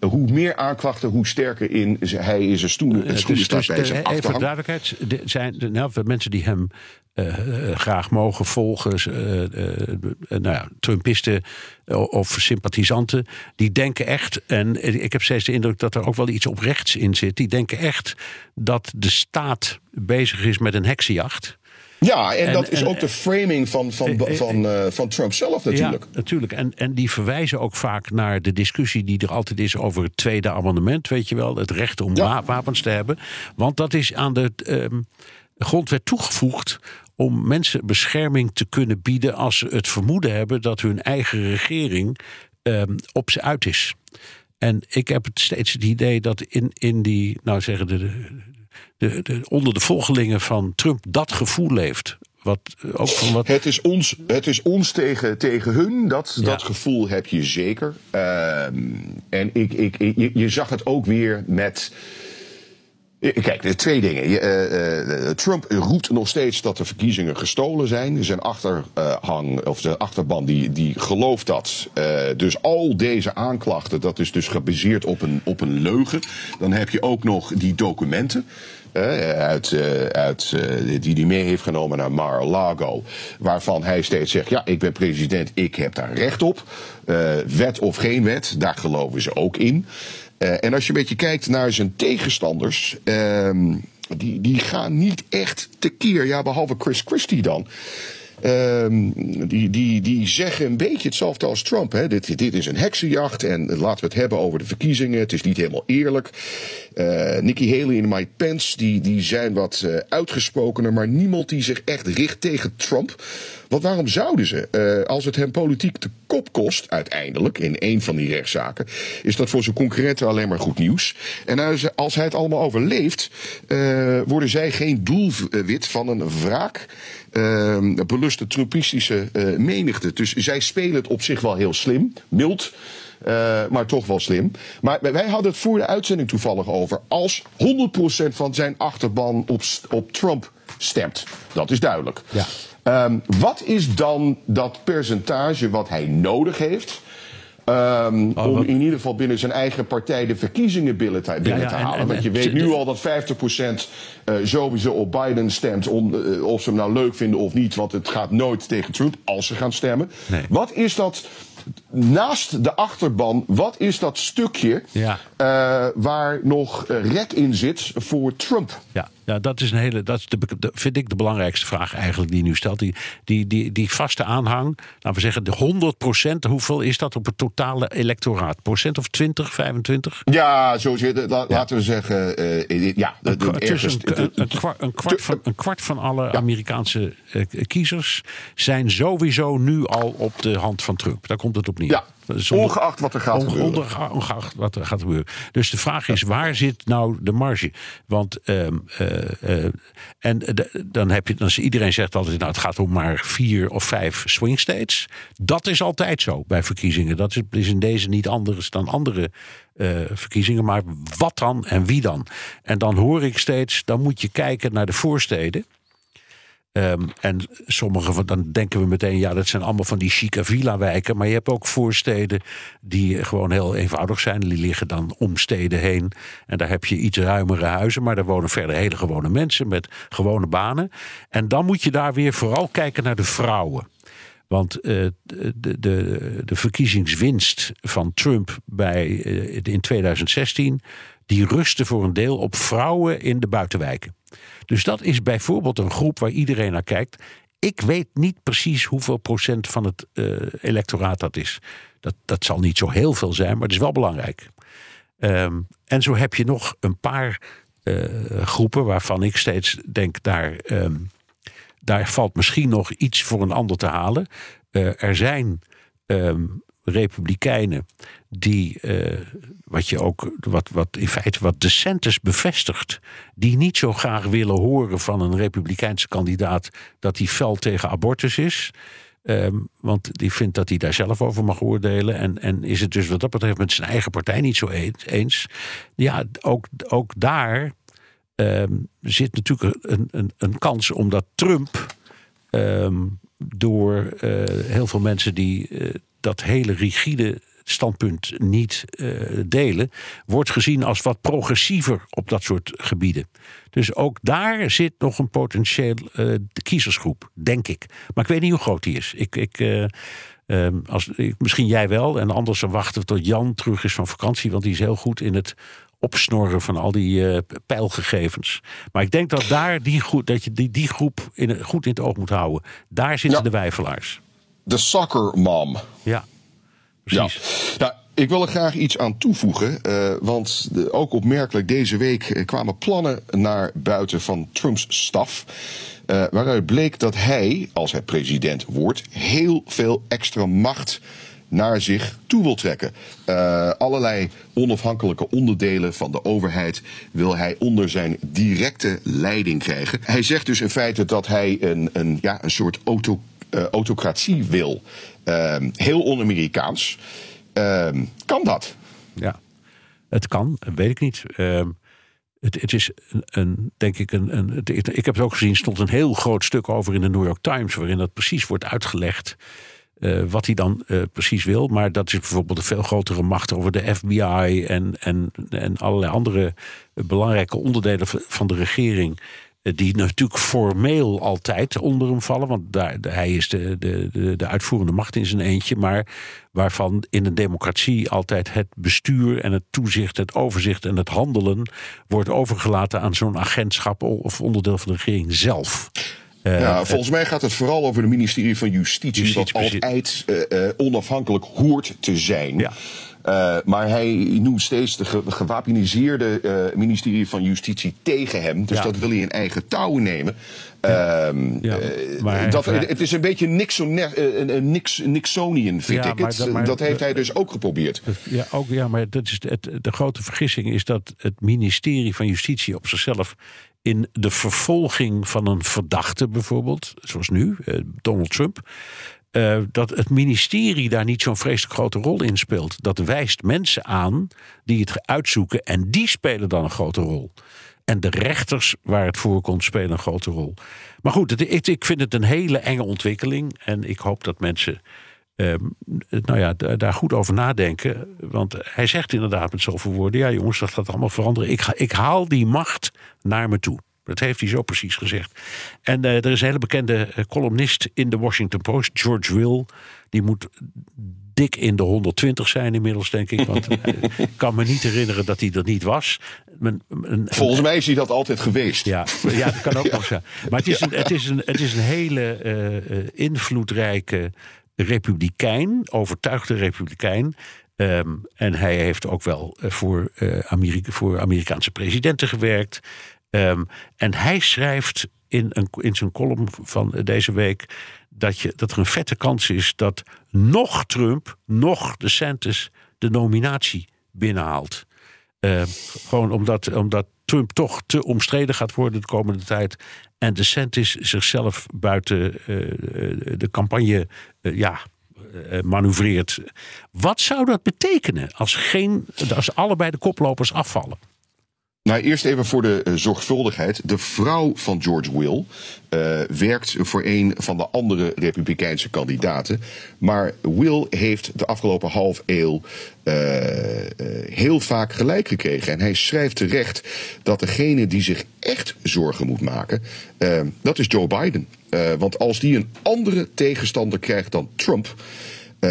hoe meer aanklachten, hoe sterker in hij is een stoel, een stoel dus, dus bij zijn Even voor duidelijkheid, zijn nou, mensen die hem uh, graag mogen volgen, uh, nou ja, Trumpisten of sympathisanten, die denken echt, en ik heb steeds de indruk dat er ook wel iets op rechts in zit, die denken echt dat de staat bezig is met een heksenjacht. Ja, en, dat is ook de framing van, van, van, van, uh, van Trump zelf natuurlijk. Ja, natuurlijk. En, en die verwijzen ook vaak naar de discussie die er altijd is over het tweede amendement, weet je wel, het recht om ja. wapens te hebben. Want dat is aan de um, grondwet toegevoegd om mensen bescherming te kunnen bieden als ze het vermoeden hebben dat hun eigen regering um, op ze uit is. En ik heb het steeds het idee dat in, in die, nou zeggen de, de, de, onder de volgelingen van Trump dat gevoel leeft. Wat, ook van wat... Het is ons, het is ons tegen, tegen hun, dat, ja. dat gevoel heb je zeker. Uh, en ik, ik, ik, je, je zag het ook weer met Kijk, twee dingen. Uh, uh, Trump roept nog steeds dat de verkiezingen gestolen zijn. Zijn achterhang, of zijn achterban, die, die gelooft dat. Uh, dus al deze aanklachten, dat is dus gebaseerd op een, op een leugen. Dan heb je ook nog die documenten. uit, uit, die hij mee heeft genomen naar Mar-a-Lago. Waarvan hij steeds zegt: Ja, ik ben president, ik heb daar recht op. wet of geen wet, daar geloven ze ook in. Uh, en als je een beetje kijkt naar zijn tegenstanders, uh, die, die gaan niet echt tekeer. Ja, behalve Chris Christie dan. Um, die, die, die zeggen een beetje hetzelfde als Trump. Hè. Dit, dit is een heksenjacht en laten we het hebben over de verkiezingen. Het is niet helemaal eerlijk. Uh, Nikki Haley en Mike Pence die, die zijn wat uh, uitgesprokener, maar niemand die zich echt richt tegen Trump. Want waarom zouden ze? Uh, als het hem politiek de kop kost, uiteindelijk, in een van die rechtszaken, is dat voor zijn concurrenten alleen maar goed nieuws. En als, als hij het allemaal overleeft, uh, worden zij geen doelwit van een wraak. Uh, beluste Trumpistische uh, menigte. Dus zij spelen het op zich wel heel slim, mild. Maar toch wel slim. Maar wij hadden het voor de uitzending toevallig over. Als 100% van zijn achterban op, op Trump stemt. Dat is duidelijk. Ja. Um, wat is dan dat percentage wat hij nodig heeft? Um, oh, om in ieder geval binnen zijn eigen partij de verkiezingen binnen te, binnen ja, ja, te halen. En, en, Want je weet nu al dat 50% uh, sowieso op Biden stemt. Om, uh, of ze hem nou leuk vinden of niet. Want het gaat nooit tegen Trump als ze gaan stemmen. Nee. Wat is dat naast de achterban, wat is dat stukje ja. uh, waar nog rek in zit voor Trump? Ja, ja dat is een hele, dat is de, de, vind ik de belangrijkste vraag eigenlijk die nu stelt. Die, die, die, die vaste aanhang, laten we zeggen de 100 procent, hoeveel is dat op het totale electoraat? Procent of 20, 25? Ja, zo zit het. La, ja. Laten we zeggen, uh, ja. De, de, ergens, een, een, kwart, een, kwart van, een kwart van alle ja. Amerikaanse uh, kiezers zijn sowieso nu al op de hand van Trump. Daar komt het op neer. Ja. Zonder, ongeacht wat er gaat onge, gebeuren. Ongeacht wat er gaat gebeuren. Dus de vraag is, waar zit nou de marge? Want um, uh, uh, en de, dan heb je, dan iedereen zegt altijd, nou, het gaat om maar vier of vijf swing states. Dat is altijd zo bij verkiezingen. Dat is, is in deze niet anders dan andere uh, verkiezingen. Maar wat dan en wie dan? En dan hoor ik steeds, dan moet je kijken naar de voorsteden. Ehm, en sommige dan denken we meteen, ja, dat zijn allemaal van die chique villa-wijken. Maar je hebt ook voorsteden die gewoon heel eenvoudig zijn. Die liggen dan om steden heen. En daar heb je iets ruimere huizen. Maar daar wonen verder hele gewone mensen met gewone banen. En dan moet je daar weer vooral kijken naar de vrouwen. Want uh, de, de, de verkiezingswinst van Trump bij, uh, in 2016, die rustte voor een deel op vrouwen in de buitenwijken. Dus dat is bijvoorbeeld een groep waar iedereen naar kijkt. Ik weet niet precies hoeveel procent van het uh, electoraat dat is. Dat, dat zal niet zo heel veel zijn, maar het is wel belangrijk. Um, en zo heb je nog een paar groepen waarvan ik steeds denk daar. Um, daar valt misschien nog iets voor een ander te halen. Uh, er zijn um, republikeinen die, uh, wat je ook, wat, wat in feite wat de centers bevestigt, die niet zo graag willen horen van een republikeinse kandidaat dat hij fel tegen abortus is. Um, want die vindt dat hij daar zelf over mag oordelen. En, en is het dus wat dat betreft met zijn eigen partij niet zo eens. Ja, ook, ook daar um, zit natuurlijk een, een, een kans omdat Trump um, door uh, heel veel mensen die uh, dat hele rigide standpunt niet uh, delen, wordt gezien als wat progressiever op dat soort gebieden. Dus ook daar zit nog een potentieel kiezersgroep, denk ik. Maar ik weet niet hoe groot die is. Ik, ik, um, als, misschien jij wel, en anders wachten we tot Jan terug is van vakantie, want die is heel goed in het opsnorren van al die pijlgegevens. Maar ik denk dat daar die, groep, dat je die, die groep in, goed in het oog moet houden. Daar zitten ja. de wijfelaars. De soccer mom. Ja, precies. Ja. Nou, ik wil er graag iets aan toevoegen. Uh, want de, ook opmerkelijk deze week kwamen plannen naar buiten van Trumps staf. Uh, waaruit bleek dat hij, als hij president wordt, heel veel extra macht naar zich toe wil trekken. Uh, allerlei onafhankelijke onderdelen van de overheid wil hij onder zijn directe leiding krijgen. Hij zegt dus in feite dat hij een, een, ja, een soort auto, uh, autocratie wil. Uh, heel on-Amerikaans. Ehm, kan dat? Ja, het kan, weet ik niet. Ehm, het, het, is een, denk ik, een, een, ik heb het ook gezien, stond een heel groot stuk over in de New York Times, waarin dat precies wordt uitgelegd. Uh, wat hij dan uh, precies wil. Maar dat is bijvoorbeeld een veel grotere macht over de FBI en, en, en allerlei andere belangrijke onderdelen van de regering. Uh, die natuurlijk formeel altijd onder hem vallen. Want daar, hij is de, de, de, uitvoerende macht in zijn eentje. Maar waarvan in een democratie altijd het bestuur en het toezicht, het overzicht en het handelen wordt overgelaten aan zo'n agentschap of onderdeel van de regering zelf. Uh, ja, volgens mij gaat het vooral over het ministerie van Justitie, Justitie wat altijd uh, uh, onafhankelijk hoort te zijn. Ja. Uh, maar hij noemt steeds de ge gewapeniseerde uh, ministerie van Justitie tegen hem. Dus ja. dat wil hij in eigen touwen nemen. Ja. Ja, maar dat. Het is een beetje Nixon, een Nix, Nixonian, vind ik. Het, maar, dat heeft hij dus ook geprobeerd. Ja, ook, ja maar dat is het, de grote vergissing is dat het ministerie van Justitie op zichzelf in de vervolging van een verdachte bijvoorbeeld, zoals nu, eh, Donald Trump, uh, dat het ministerie daar niet zo'n vreselijk grote rol in speelt. Dat wijst mensen aan die het uitzoeken en die spelen dan een grote rol. En de rechters waar het voorkomt spelen een grote rol. Maar goed, ik, ik vind het een hele enge ontwikkeling en ik hoop dat mensen uh, nou ja, daar goed over nadenken. Want hij zegt inderdaad met zoveel woorden: ja, jongens, dat gaat allemaal veranderen. Ik, ga, ik haal die macht naar me toe. Dat heeft hij zo precies gezegd. En uh, er is een hele bekende columnist in de Washington Post, George Will. Die moet dik in de 120 zijn inmiddels, denk ik. Want ik kan me niet herinneren dat hij er niet was. Een, Volgens mij is hij dat altijd geweest. Ja, ja dat kan ook nog zijn. Maar het is een, het is een, het is een hele uh, invloedrijke republikein, overtuigde republikein. Um, en hij heeft ook wel voor, uh, Amerika, voor Amerikaanse presidenten gewerkt. Um, en hij schrijft in, een, in zijn column van deze week dat, je, dat er een vette kans is dat nog Trump, nog DeSantis de nominatie binnenhaalt. Uh, gewoon omdat, omdat Trump toch te omstreden gaat worden de komende tijd. En DeSantis zichzelf buiten uh, de campagne uh, ja, manoeuvreert. Wat zou dat betekenen als, geen, als allebei de koplopers afvallen? Nou, eerst even voor de uh, zorgvuldigheid. De vrouw van George Will uh, werkt voor een van de andere Republikeinse kandidaten. Maar Will heeft de afgelopen half eeuw uh, heel vaak gelijk gekregen. En hij schrijft terecht dat degene die zich echt zorgen moet maken, dat is Joe Biden. want als die een andere tegenstander krijgt dan Trump.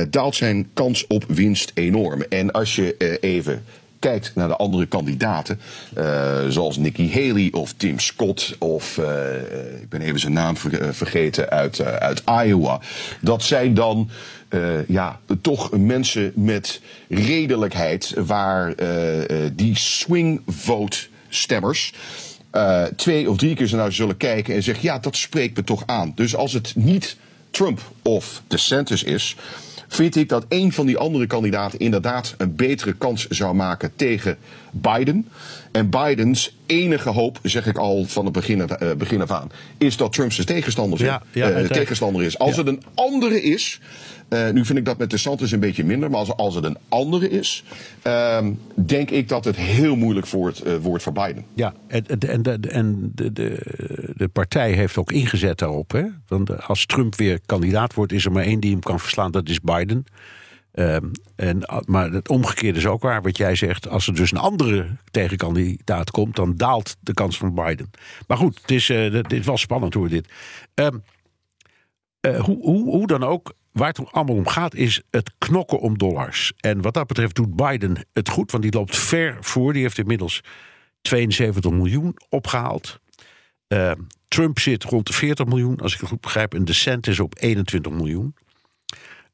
daalt zijn kans op winst enorm. En als je even kijkt naar de andere kandidaten, uh, zoals Nikki Haley of Tim Scott of uh, ik ben even zijn naam vergeten uit, uit Iowa, dat zijn dan ja, toch mensen met redelijkheid waar die swing vote stemmers twee of drie keer naar zullen kijken en zeggen ja, dat spreekt me toch aan. Dus als het niet Trump of DeSantis is, vind ik dat een van die andere kandidaten inderdaad een betere kans zou maken tegen Biden. En Bidens enige hoop, zeg ik al van het begin, uh, begin af aan, is dat Trump zijn tegenstander, ja, ja, uh, tegenstander is. Als het een andere is, uh, nu vind ik dat met de Santos een beetje minder. Maar als, als het een andere is, uh, denk ik dat het heel moeilijk wordt, uh, wordt voor Biden. Ja, en, en, de, en de, de, de partij heeft ook ingezet daarop. Hè? Want als Trump weer kandidaat wordt, is er maar één die hem kan verslaan. Dat is Biden. Um, en, maar het omgekeerde is ook waar, wat jij zegt. Als er dus een andere tegenkandidaat komt, dan daalt de kans van Biden. Maar goed, het is, uh, wel spannend hoor, dit. Uh, hoe, hoe, hoe dan ook, Waar het allemaal om gaat is het knokken om dollars. En wat dat betreft doet Biden het goed, want die loopt ver voor. Die heeft inmiddels 72 miljoen opgehaald. Uh, Trump zit rond de 40 miljoen, als ik het goed begrijp. En is op 21 miljoen.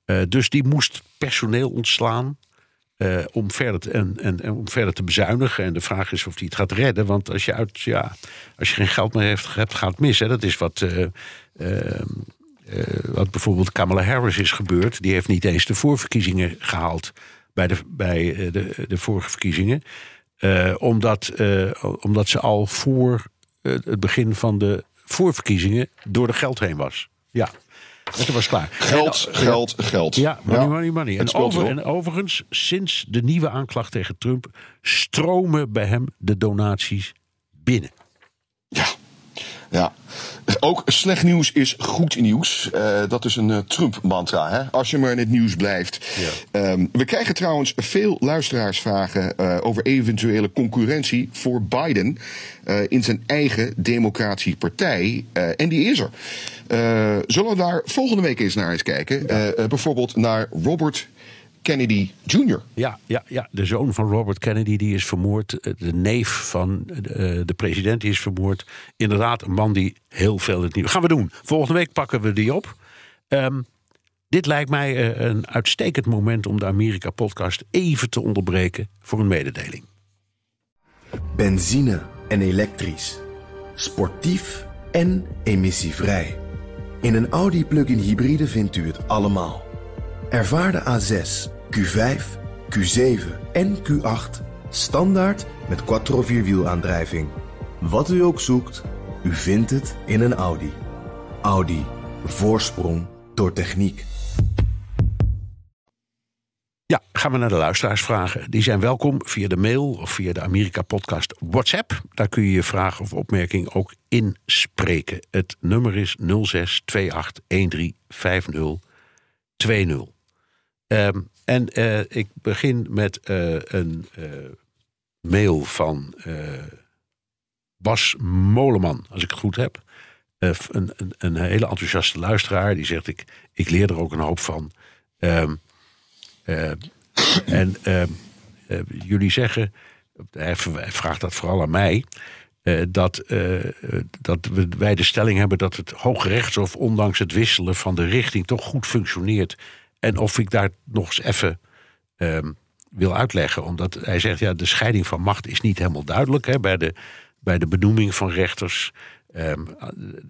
Uh, dus die moest personeel ontslaan. Uh, om, verder te, en, en, om verder te bezuinigen. En de vraag is of hij het gaat redden. Want als je, uit, ja, als je geen geld meer hebt, gaat het mis. Hè. Dat is wat wat bijvoorbeeld Kamala Harris is gebeurd. Die heeft niet eens de voorverkiezingen gehaald bij de, bij eh, de, de vorige verkiezingen. Uh, omdat, omdat ze al voor het begin van de voorverkiezingen door de geld heen was. Ja. En was klaar. Geld, en, geld, geld. Ja, money, money, money. En, over, en, overigens, sinds de nieuwe aanklacht tegen Trump... stromen bij hem de donaties binnen. Ja, ja. Ook slecht nieuws is goed nieuws. Uh, dat is een uh, Trump-mantra, hè? als je maar in het nieuws blijft. Ja. Um, we krijgen trouwens veel luisteraarsvragen uh, over eventuele concurrentie voor Biden in zijn eigen democratische partij. en die is er. zullen we daar volgende week eens naar eens kijken? Ja. bijvoorbeeld naar Robert Kennedy Jr. Ja, ja, ja, de zoon van Robert Kennedy die is vermoord. Eh, de neef van de, eh, de president die is vermoord. Inderdaad, een man die heel veel het nieuws. Gaan we doen. Volgende week pakken we die op. Um, dit lijkt mij eh, een uitstekend moment om de Amerika-podcast even te onderbreken voor een mededeling. Benzine en elektrisch. Sportief en emissievrij. In een Audi plug-in hybride vindt u het allemaal. Ervaar de A6 Q5, Q7 en Q8 standaard met quattro vierwielaandrijving. Wat u ook zoekt, u vindt het in een Audi. Audi. Voorsprong door techniek. Ja, gaan we naar de luisteraarsvragen. Die zijn welkom via de mail of via de Amerika Podcast WhatsApp. Daar kun je je vraag of opmerking ook inspreken. Het nummer is 06 28 13 20. Um, en uh, ik begin met uh, een uh, mail van Bas Moleman, als ik het goed heb. Een, een, een, hele enthousiaste luisteraar die zegt: ik, ik leer er ook een hoop van. Um, en ehm, jullie zeggen, hij vraagt dat vooral aan mij. dat, dat wij de stelling hebben dat het Hoge Rechtshof, ondanks het wisselen van de richting, toch goed functioneert en of ik daar nog eens even um, wil uitleggen. Omdat hij zegt, ja, de scheiding van macht is niet helemaal duidelijk hè, bij, de, bij de benoeming van rechters. Um,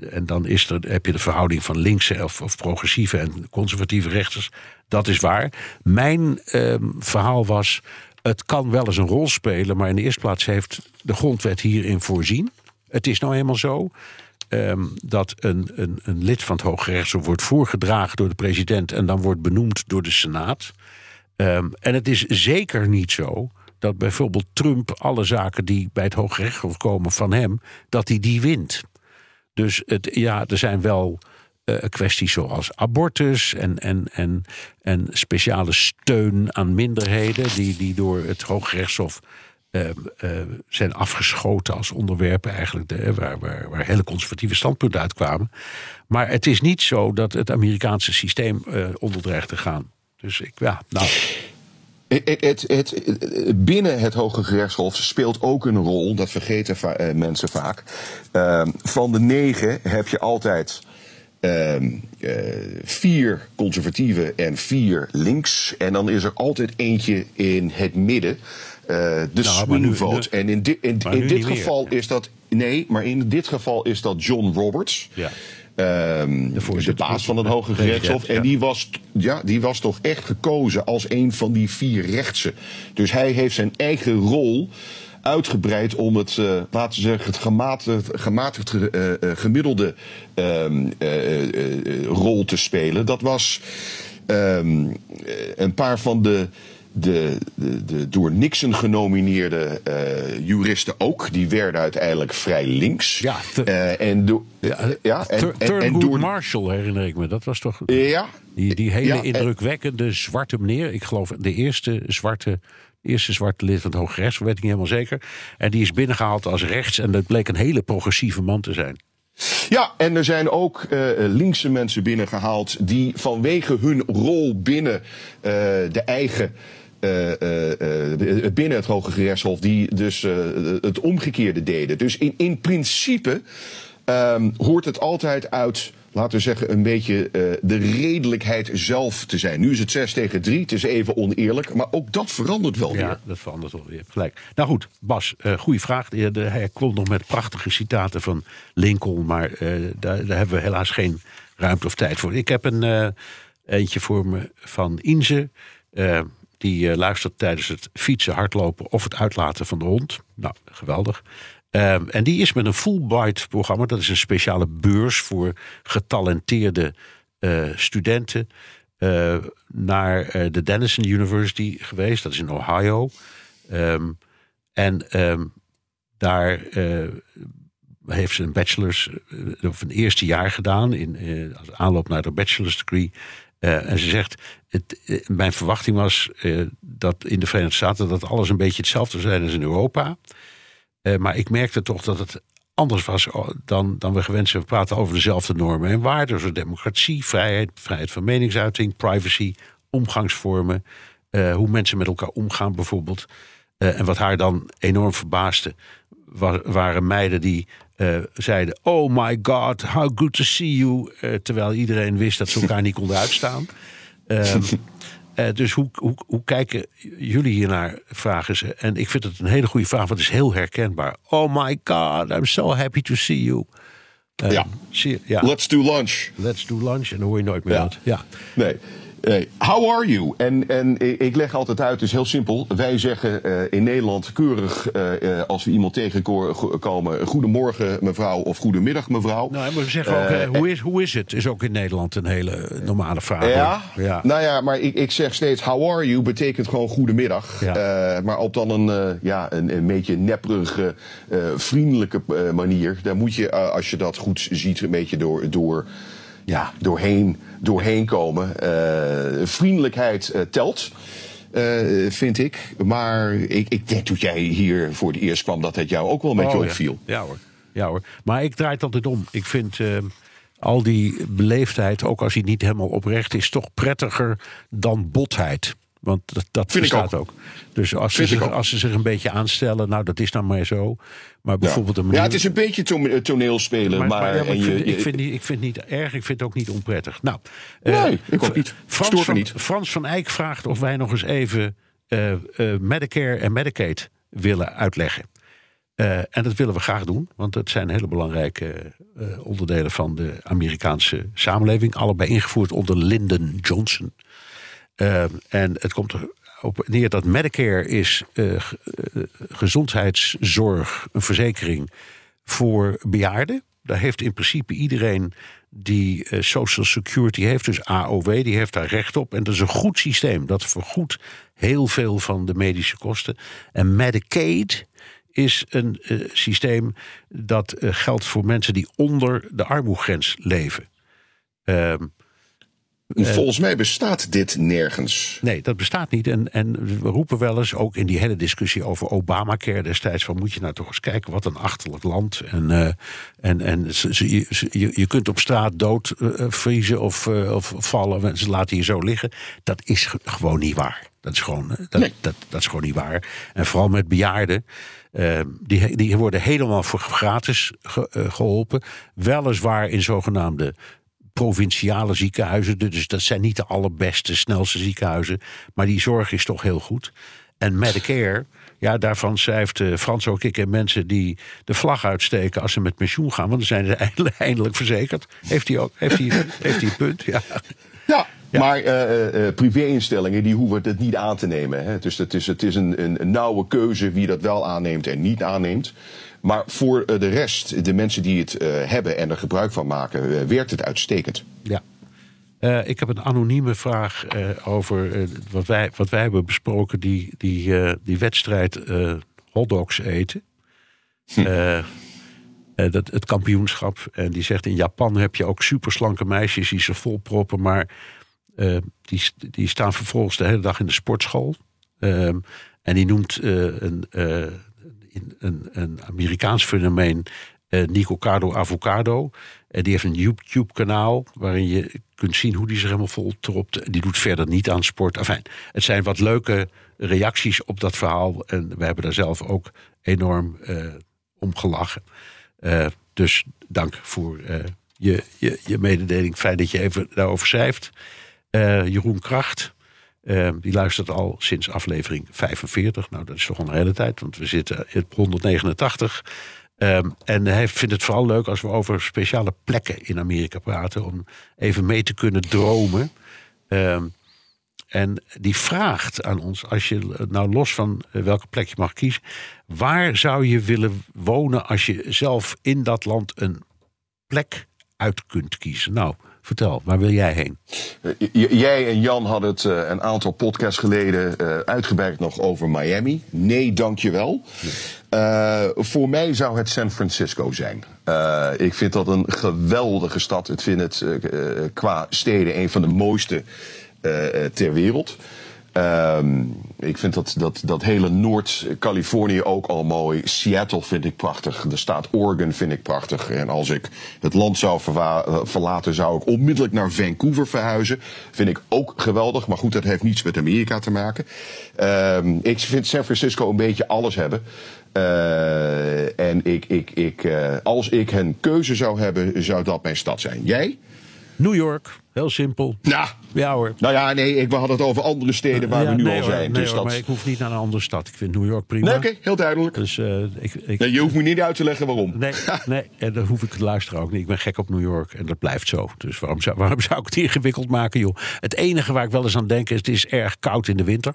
en dan is er, heb je de verhouding van linkse of, of progressieve en conservatieve rechters. Dat is waar. Mijn um, verhaal was, het kan wel eens een rol spelen, maar in de eerste plaats heeft de grondwet hierin voorzien. Het is nou eenmaal zo. Um, dat een, een, een, lid van het Hoge Rechtshof wordt voorgedragen door de president en dan wordt benoemd door de Senaat. Um, en het is zeker niet zo dat bijvoorbeeld Trump alle zaken die bij het Hooggerechtshof komen van hem, dat hij die wint. Dus het, ja, er zijn wel uh, kwesties zoals abortus en, en, en, en speciale steun aan minderheden, die, die door het Hooggerechtshof uh, uh, zijn afgeschoten als onderwerpen, eigenlijk waar, waar, waar hele conservatieve standpunten uitkwamen. Maar het is niet zo dat het Amerikaanse systeem onder dreigt te gaan. Dus ik, ja, nou. Het, het, het, binnen het Hoge Gerechtshof speelt ook een rol, dat vergeten mensen vaak. Uh, van de negen heb je altijd uh, vier conservatieven en vier links. En dan is er altijd eentje in het midden. Uh, de nou, swing vote. En in, di in, in dit geval is dat. Nee, maar in dit geval is dat John Roberts. Ja. Um, de, de, baas van het Hoge Gerechtshof. En die was, ja, die was toch echt gekozen als een van die vier rechtsen. Dus hij heeft zijn eigen rol uitgebreid om het, uh, laten we zeggen, het gematigd, gematigd uh, gemiddelde um, rol te spelen. Dat was um, een paar van de de, de, de door Nixon genomineerde uh, juristen ook. Die werden uiteindelijk vrij links. Ja, uh, en door. Ja, ja, en, en, en door Marshall herinner ik me. Dat was toch. Ja. Die, die hele ja, indrukwekkende zwarte meneer. Ik geloof de eerste zwarte eerste zwarte lid van het Hoge Rechts, weet ik niet helemaal zeker. En die is binnengehaald als rechts en dat bleek een hele progressieve man te zijn. Ja, en er zijn ook uh, linkse mensen binnengehaald die vanwege hun rol binnen uh, de eigen binnen het Hoge Gerechtshof, die dus het omgekeerde deden. Dus in, in principe um, hoort het altijd uit laten we zeggen, een beetje uh, de redelijkheid zelf te zijn. Nu is het 6 tegen 3, het is even oneerlijk, maar ook dat verandert wel weer. Ja, dat verandert wel weer, gelijk. Nou goed, Bas, uh, goede vraag. Hij komt nog met prachtige citaten van Lincoln, maar uh, daar, daar, hebben we helaas geen ruimte of tijd voor. Ik heb een eentje voor me van Inze. Die uh, luistert tijdens het fietsen, hardlopen of het uitlaten van de hond. Nou, geweldig. Um, en die is met een Fulbright programma. Dat is een speciale beurs voor getalenteerde uh, studenten. Uh, naar de Denison University geweest. Dat is in Ohio. Um, en um, daar heeft ze een bachelor's, of een eerste jaar gedaan. In, als aanloop naar de bachelor's degree. Uh, en ze zegt, het, uh, mijn verwachting was uh, dat in de Verenigde Staten dat alles een beetje hetzelfde zou zijn als in Europa. maar ik merkte toch dat het anders was oh, dan, dan we gewend zijn. We praten over dezelfde normen en waarden, zoals democratie, vrijheid, vrijheid van meningsuiting, privacy, omgangsvormen, hoe mensen met elkaar omgaan bijvoorbeeld. en wat haar dan enorm verbaasde, waren meiden die uh, zeiden: Oh my God, how good to see you. Uh, terwijl iedereen wist dat ze elkaar niet konden uitstaan. Uh, dus hoe, hoe, hoe kijken jullie hiernaar, vragen ze. En ik vind het een hele goede vraag, want het is heel herkenbaar. Oh my God, I'm so happy to see you. ja. ja. Let's do lunch. Let's do lunch. En dan hoor je nooit meer ja. uit. Ja. Nee. How are you? En, en ik leg altijd uit, het is heel simpel. Wij zeggen uh, in Nederland keurig uh, als we iemand tegenkomen... goedemorgen mevrouw of goedemiddag mevrouw. Nou, maar we zeggen ook, uh, hoe, is, hoe is het? Is ook in Nederland een hele normale vraag. Ja, ja. nou ja, maar ik, ik zeg steeds how are you betekent gewoon goedemiddag. Ja. maar op dan een, ja, een, een beetje nepperige, vriendelijke manier. Daar moet je, als je dat goed ziet, een beetje door... door ja, doorheen, doorheen komen. Uh, vriendelijkheid uh, telt. Uh, vind ik. Maar ik, ik denk toen jij hier voor het eerst kwam, dat het jou ook wel met oh, je opviel. Ja. ja. hoor. ja hoor. Maar ik draai het altijd om. Ik vind al die beleefdheid, ook als hij niet helemaal oprecht is, toch prettiger dan botheid. Want dat, dat Vind bestaat ook. ook. Dus als ze, zich, als ze zich een beetje aanstellen, nou dat is dan maar zo. Maar bijvoorbeeld ja. een manier... Ja, het is een beetje to toneelspelen. Maar, maar, maar, ja, maar ik, vind, ik, vind niet, ik vind het niet erg, ik vind het ook niet onprettig. Nou, nee, uh, ik ook niet. Frans van, niet. Frans van Eyck vraagt of wij nog eens even uh, uh, Medicare en Medicaid willen uitleggen. Uh, en dat willen we graag doen, want het zijn hele belangrijke uh, onderdelen van de Amerikaanse samenleving. Allebei ingevoerd onder Lyndon Johnson. Uh, en het komt erop neer dat Medicare is uh, gezondheidszorg, een verzekering voor bejaarden. Daar heeft in principe iedereen die eh, Social Security heeft, dus AOW, die heeft daar recht op. En dat is een goed systeem. Dat vergoedt heel veel van de medische kosten. En Medicaid is een eh, systeem dat eh, geldt voor mensen die onder de armoegrens leven. Ehm, Volgens mij bestaat dit nergens. Nee, dat bestaat niet. En, en we roepen wel eens, ook in die hele discussie over Obamacare destijds, van moet je nou toch eens kijken wat een achterlijk land. En, eh, en, en je, je, kunt op straat dood eh, vriezen of, eh, of vallen. en Ze laten je zo liggen. Dat is ge- gewoon niet waar. Dat is gewoon, eh, dat, Nee. dat, dat is gewoon niet waar. En vooral met bejaarden. eh, die, die worden helemaal voor gratis ge- eh, geholpen. Weliswaar in zogenaamde provinciale ziekenhuizen. Dus dat zijn niet de allerbeste, snelste ziekenhuizen. Maar die zorg is toch heel goed. En Medicare, ja, daarvan schrijft eh, Frans ook ik en mensen die de vlag uitsteken als ze met pensioen gaan. Want dan zijn ze eindelijk, eindelijk verzekerd. Heeft hij ook, heeft hij, heeft hij een punt? Ja. Ja, maar eh, eh, privéinstellingen die hoeven het niet aan te nemen. Hè. Dus het is, het is een, een, een nauwe keuze wie dat wel aanneemt en niet aanneemt. Maar voor eh, de rest, de mensen die het eh, hebben en er gebruik van maken, eh, werkt het uitstekend. Ja. Ik heb een anonieme vraag over wat, wij, wat wij hebben besproken, die, die, die wedstrijd hotdogs eten. Eh, dat, het kampioenschap. En die zegt in Japan heb je ook superslanke meisjes die ze volproppen, maar die, die staan vervolgens de hele dag in de sportschool. Ehm, en die noemt een, een, een Amerikaans fenomeen eh Nico Cardo Avocado. En die heeft een YouTube-kanaal waarin je kunt zien hoe die zich helemaal vol tropt. Die doet verder niet aan sport. Enfin, het zijn wat leuke reacties op dat verhaal. En we hebben daar zelf ook enorm eh, om gelachen. Eh, dus dank voor eh, je, je, je mededeling. Fijn dat je even daarover schrijft. Eh, Jeroen Kracht, eh, die luistert al sinds aflevering 45. Nou, dat is toch een hele tijd, want we zitten op 189. Ehm, en hij vindt het vooral leuk als we over speciale plekken in Amerika praten. Om even mee te kunnen dromen. Ehm, en die vraagt aan ons, als je nou los van eh, welke plek je mag kiezen, waar zou je willen wonen als je zelf in dat land een plek uit kunt kiezen? Nou, vertel, waar wil jij heen? Eh, jij en Jan hadden het eh, een aantal podcasts geleden eh, uitgebreid nog over Miami. Nee, dankjewel. Eh voor mij zou het San Francisco zijn. Ik vind dat een geweldige stad. Ik vind het qua steden een van de mooiste ter wereld. Ehm, ik vind dat, dat, dat hele Noord-Californië ook al mooi. Seattle vind ik prachtig. De staat Oregon vind ik prachtig. En als ik het land zou eh, verlaten, zou ik onmiddellijk naar Vancouver verhuizen. Vind ik ook geweldig. Maar goed, dat heeft niets met Amerika te maken. Ehm, ik vind San Francisco een beetje alles hebben. Eh, en ik, ik, ik, eh, als ik een keuze zou hebben, zou dat mijn stad zijn. Jij? New York, heel simpel. Nou, Ja hoor. nou ja, nee, ik, we hadden het over andere steden waar Ja, we nu nee al hoor, zijn. nee dus hoor, dat... maar ik hoef niet naar een andere stad. Ik vind New York prima. Nee, oké, heel duidelijk. Dus eh, ik, ik, Nee, je hoeft me niet uit te leggen waarom. Nee, nee, en dat hoef ik te luisteren ook niet. Ik ben gek op New York en dat blijft zo. Dus waarom zou, waarom zou ik het ingewikkeld maken, joh? Het enige waar ik wel eens aan denk is: het is erg koud in de winter.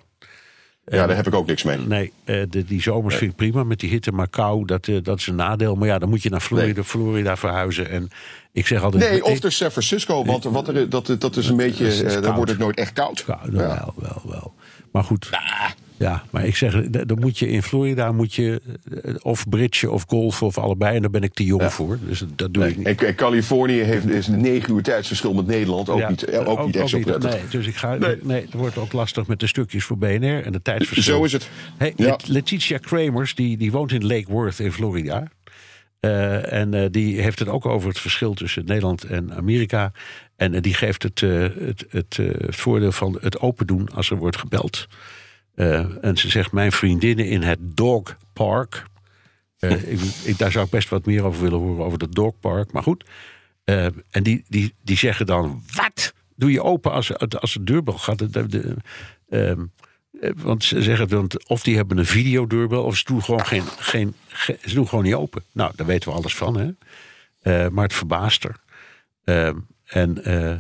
Ja, daar heb ik ook niks mee. Nee, eh, de, die zomers vind ik prima met die hitte, maar kou, dat, eh, dat is een nadeel. Maar ja, dan moet je naar Florida. Florida verhuizen. En ik zeg altijd. Nee, of dus San Francisco, want wat er, dat, dat is een beetje, is- eh, dan koud. wordt het nooit echt koud. Ja, Ja. wel, wel, wel. Maar goed. Ja, maar ik zeg, dan moet je in Florida moet je eh, of bridgen of golfen of allebei. En daar ben ik te jong voor. Dus dat doe ik niet. En, Californië heeft, is een negen uur tijdsverschil met Nederland. Ook Ja, niet, eh, ook, niet echt zo prettig. Nee, dus ik ga, Nee. nee. het wordt ook lastig met de stukjes voor BNR en de tijdsverschil. Zo is het. Hey, Ja. Letitia Kramers, die, die woont in Lake Worth in Florida. Eh, en eh, die heeft het ook over het verschil tussen Nederland en Amerika. En eh, die geeft het, het, het, het voordeel van het open doen als er wordt gebeld. En ze zegt, mijn vriendinnen in het dog park. Ik, ik- daar zou ik best wat meer over willen horen, over dat dogpark. Maar goed. En die, die, die zeggen dan, wat? Doe je open als, als de deurbel gaat? De, de, de- ehm, eh, want ze zeggen, want of die hebben een videodeurbel... of ze doen gewoon, geen, geen, ge- ze doen gewoon niet open. Nou, daar weten we alles van, hè. Eh, maar het verbaast er. Ehm, en eh,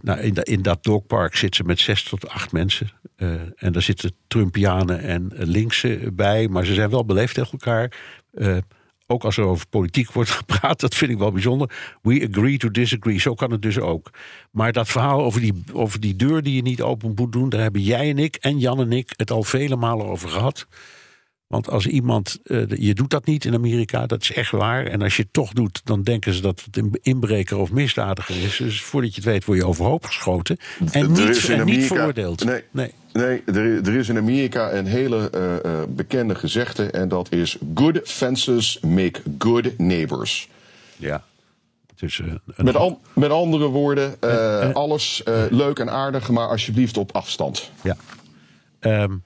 nou, in, in dat dogpark zitten ze met zes tot acht mensen. Eh, en daar zitten Trumpianen en eh, linkse bij. Maar ze zijn wel beleefd tegen elkaar. Ook als er over politiek wordt gepraat, dat vind ik wel bijzonder. We agree to disagree. Zo kan het dus ook. Maar dat verhaal over die, over die deur die je niet open moet doen, daar hebben jij en ik en Jan en ik het al vele malen over gehad. Want als iemand, uh, je doet dat niet in Amerika, dat is echt waar. En als je het toch doet, dan denken ze dat het een inbreker of misdadiger is. Dus voordat je het weet, word je overhoop geschoten. En, niet, en niet veroordeeld. Nee, nee. nee er, er, is in Amerika een hele uh, uh, bekende gezegde. En dat is: Good fences make good neighbors. Ja. Dus, met, an, met, andere woorden, alles leuk en aardig, maar alsjeblieft op afstand. Ja. Um,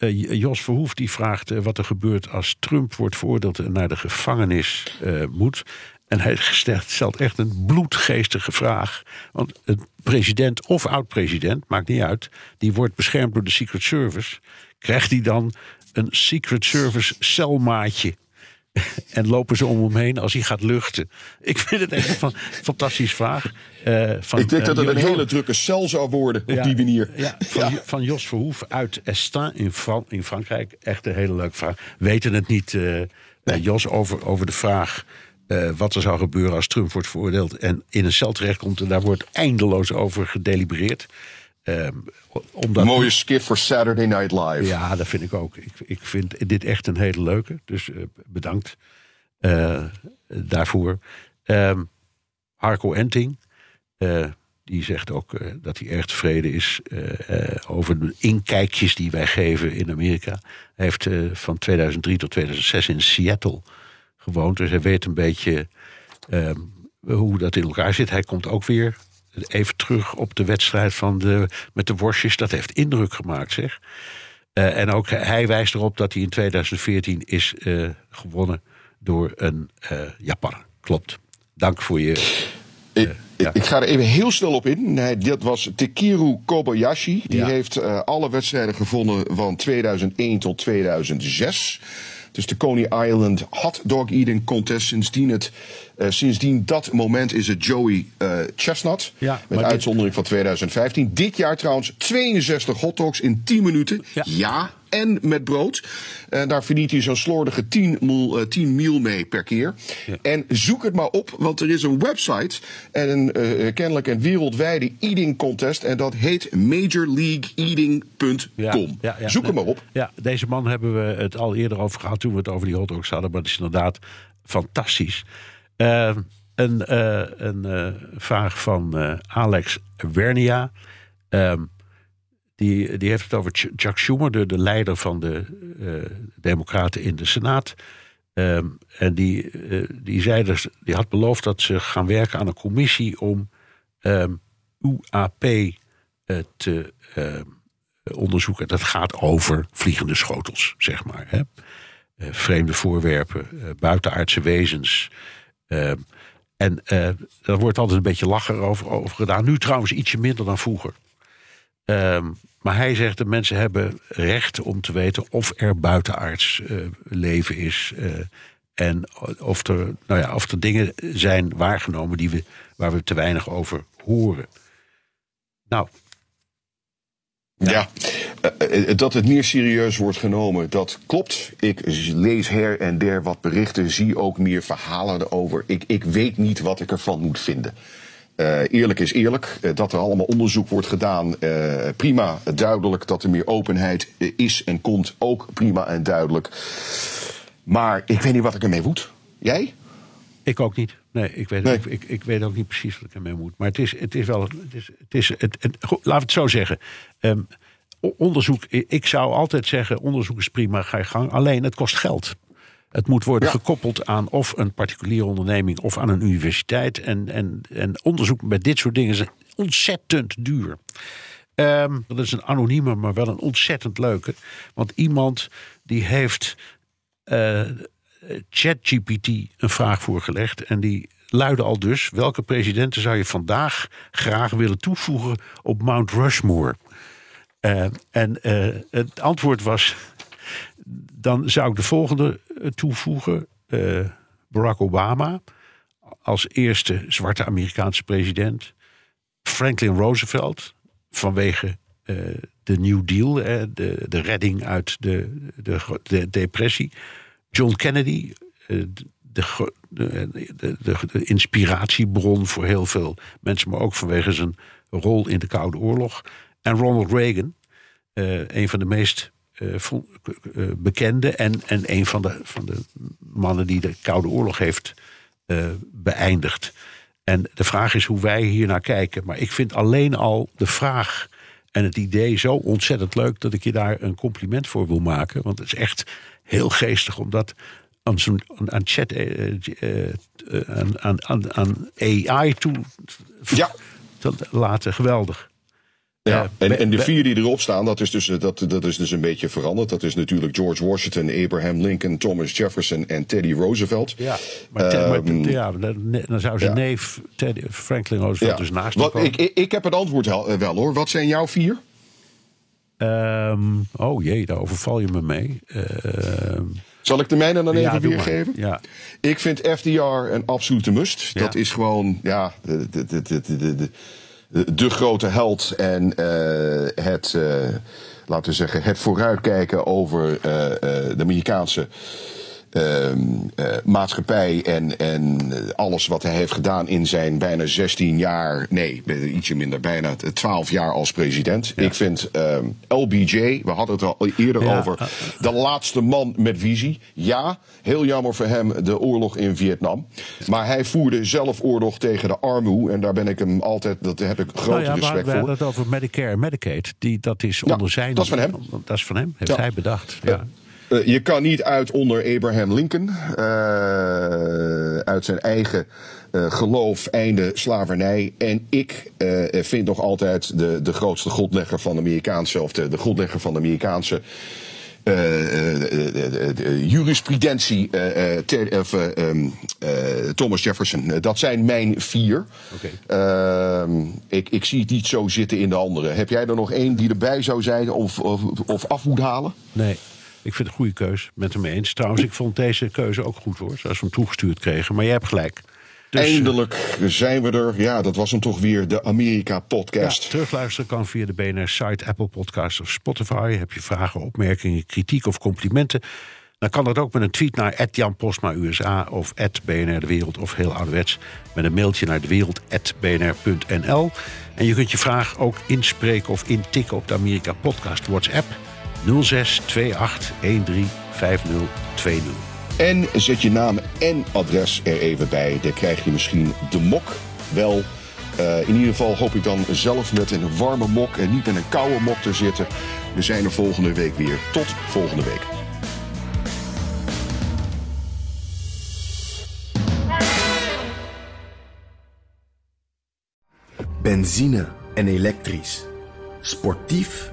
uh, Jos Verhoef die vraagt uh, wat er gebeurt als Trump wordt veroordeeld en naar de gevangenis uh, moet. En hij stelt echt een bloedgeestige vraag. Want een president of oud-president, maakt niet uit, die wordt beschermd door de Secret Service. Krijgt hij dan een Secret Service celmaatje? en lopen ze om hem heen als hij gaat luchten? Ik vind het echt een fantastische vraag. Uh, van, ik denk dat het uh, een hele drukke cel zou worden op die manier. Ja, van, ja. van, Jos Verhoef uit Estin in, Fran in, Frankrijk. Echt een hele leuke vraag. Weten het niet, uh, nee. Jos, over, over de vraag... wat er zou gebeuren als Trump wordt veroordeeld... en in een cel terechtkomt en daar wordt eindeloos over gedelibereerd. Omdat Mooie skip voor Saturday Night Live. Ja, dat vind ik ook. Ik, ik vind dit echt een hele leuke. Dus bedankt daarvoor. Um, Harco Enting... Uh, die zegt ook dat hij erg tevreden is over de inkijkjes die wij geven in Amerika. Hij heeft van 2003 tot 2006 in Seattle gewoond. Dus hij weet een beetje ehm, hoe dat in elkaar zit. Hij komt ook weer even terug op de wedstrijd van de, met de worstjes. Dat heeft indruk gemaakt, zeg. en ook hij wijst erop dat hij in 2014 is gewonnen door een Japaner. Klopt. Dank voor je ik, ja. ik, ga er even heel snel op in. Nee, dat was Takeru Kobayashi. Die ja. heeft uh, alle wedstrijden gevonden van 2001 tot 2006. Dus de Coney Island Hot Dog Eating Contest. Sindsdien, het, uh, sindsdien dat moment is het Joey uh, Chestnut. Ja, met uitzondering dit... van 2015. Dit jaar trouwens 62 hotdogs in 10 minuten. Ja. ja en met brood. En daar verdient hij zo'n slordige 10 mil, uh, 10 mil mee per keer. Ja. En zoek het maar op, want er is een website en een uh, kennelijk een wereldwijde eating contest. En dat heet majorleagueeating.com. Ja, ja, ja, zoek hem maar op. Ja, deze man hebben we het al eerder over gehad toen we het over die hotdogs hadden. Maar het is inderdaad fantastisch. Uh, een, uh, een uh, vraag van uh, Alex Wernia. Um, die, die heeft het over Chuck Schumer, de, de leider van de Democraten in de Senaat. Um, en die, die, zei dus, die had beloofd dat ze gaan werken aan een commissie om UAP te onderzoeken. Dat gaat over vliegende schotels, zeg maar. Hè? vreemde voorwerpen, buitenaardse wezens. Uh, en daar wordt altijd een beetje lachen over, over gedaan. Nu trouwens ietsje minder dan vroeger. Uh, maar hij zegt dat mensen hebben recht om te weten of er buitenaards uh, leven is. en of er, nou ja, of er dingen zijn waargenomen die we, waar we te weinig over horen. Nou, ja, uh, dat het meer serieus wordt genomen, dat klopt. Ik lees her en der wat berichten, zie ook meer verhalen erover. Ik, ik weet niet wat ik ervan moet vinden. Uh, eerlijk is eerlijk, uh, dat er allemaal onderzoek wordt gedaan, prima, duidelijk. Dat er meer openheid is en komt, ook prima en duidelijk. Maar ik weet niet wat ik ermee moet. Jij? Ik ook niet. Nee, ik weet, nee. Ik, ik, ik, weet ook niet precies wat ik ermee moet. Maar het is, het is wel. Het is, het is, het, het, goed, laten we het zo zeggen. Um, onderzoek, ik zou altijd zeggen: onderzoek is prima, ga je gang. Alleen het kost geld. Het moet worden ja. gekoppeld aan of een particuliere onderneming of aan een universiteit. En, en, en onderzoek met dit soort dingen is ontzettend duur. Um, dat is een anonieme, maar wel een ontzettend leuke. Want iemand die heeft. Uh, ChatGPT een vraag voorgelegd. En die luidde al dus: welke presidenten zou je vandaag graag willen toevoegen op Mount Rushmore? Uh, en uh, het antwoord was: dan zou ik de volgende toevoegen: uh, Barack Obama als eerste zwarte Amerikaanse president, Franklin Roosevelt vanwege de New Deal, de, de redding uit de, de, de depressie. John Kennedy, de, de, de, de, inspiratiebron voor heel veel mensen, maar ook vanwege zijn rol in de Koude Oorlog. En Ronald Reagan, een van de meest bekende en, en een van de, van de mannen die de Koude Oorlog heeft beëindigd. En de vraag is hoe wij hier naar kijken. Maar ik vind alleen al de vraag en het idee zo ontzettend leuk dat ik je daar een compliment voor wil maken. Want het is echt heel geestig om dat aan, aan chat, eh, eh, eh, aan, aan, aan AI toe ja. te laten. Geweldig. Ja, en, en de vier die erop staan, dat is, dus, dat, dat is dus een beetje veranderd. Dat is natuurlijk George Washington, Abraham Lincoln, Thomas Jefferson en Teddy Roosevelt. Ja, maar, um, ja, dan zou zijn neef Teddy, Franklin Roosevelt dus naast Wat, ik, ik, ik, heb het antwoord wel, wel, hoor. Wat zijn jouw vier? Um, oh jee, daar overval je me mee. Uh, Zal ik de mijne dan even weergeven? Ja. Ik vind FDR een absolute must. Dat is gewoon, ja, de, de, de, de, de de grote held en uh, het, uh, laten we zeggen, het vooruitkijken over uh, de Amerikaanse maatschappij en, en alles wat hij heeft gedaan in zijn bijna 16 jaar, nee, ietsje minder, bijna 12 jaar als president. Ik vind ehm, LBJ, we hadden het al eerder over, de laatste man met visie. Ja, heel jammer voor hem de oorlog in Vietnam. Maar hij voerde zelf oorlog tegen de armoe en daar ben ik hem altijd, dat heb ik grote nou ja, respect voor. We hebben het over Medicare en Medicaid, die, dat is onder zijn... Dat is van hem. Dat is van hem, heeft hij bedacht. Ja. Uh, je kan niet uit onder Abraham Lincoln. Uh, uit zijn eigen uh, geloof, einde slavernij. En ik vind nog altijd de, de grootste grondlegger van de Amerikaanse, of de, de grondlegger van de Amerikaanse jurisprudentie, of, um, Thomas Jefferson. dat zijn mijn vier. Okay. Ehm, ik, ik zie het niet zo zitten in de andere. Heb jij er nog één die erbij zou zijn of, of, of af moet halen? Nee. Ik vind het een goede keus. Met hem eens. Trouwens, ik vond deze keuze ook goed hoor. Zoals we hem toegestuurd kregen. Maar jij hebt gelijk. Dus, Eindelijk zijn we er. Ja, dat was hem toch weer, de Amerika-podcast. Ja, terugluisteren kan via de BNR-site, Apple Podcasts of Spotify. Heb je vragen, opmerkingen, kritiek of complimenten... dan kan dat ook met een tweet naar Jan Postma USA of BNR De Wereld... of heel ouderwets met een mailtje naar dewereld.bnr.nl. En je kunt je vraag ook inspreken of intikken op de Amerika-podcast WhatsApp... 06 28 13 5020. En zet je naam en adres er even bij. Dan krijg je misschien de mok wel. Uh, in ieder geval hoop ik dan zelf met een warme mok en niet met een koude mok te zitten. We zijn er volgende week weer. Tot volgende week. Benzine en elektrisch. Sportief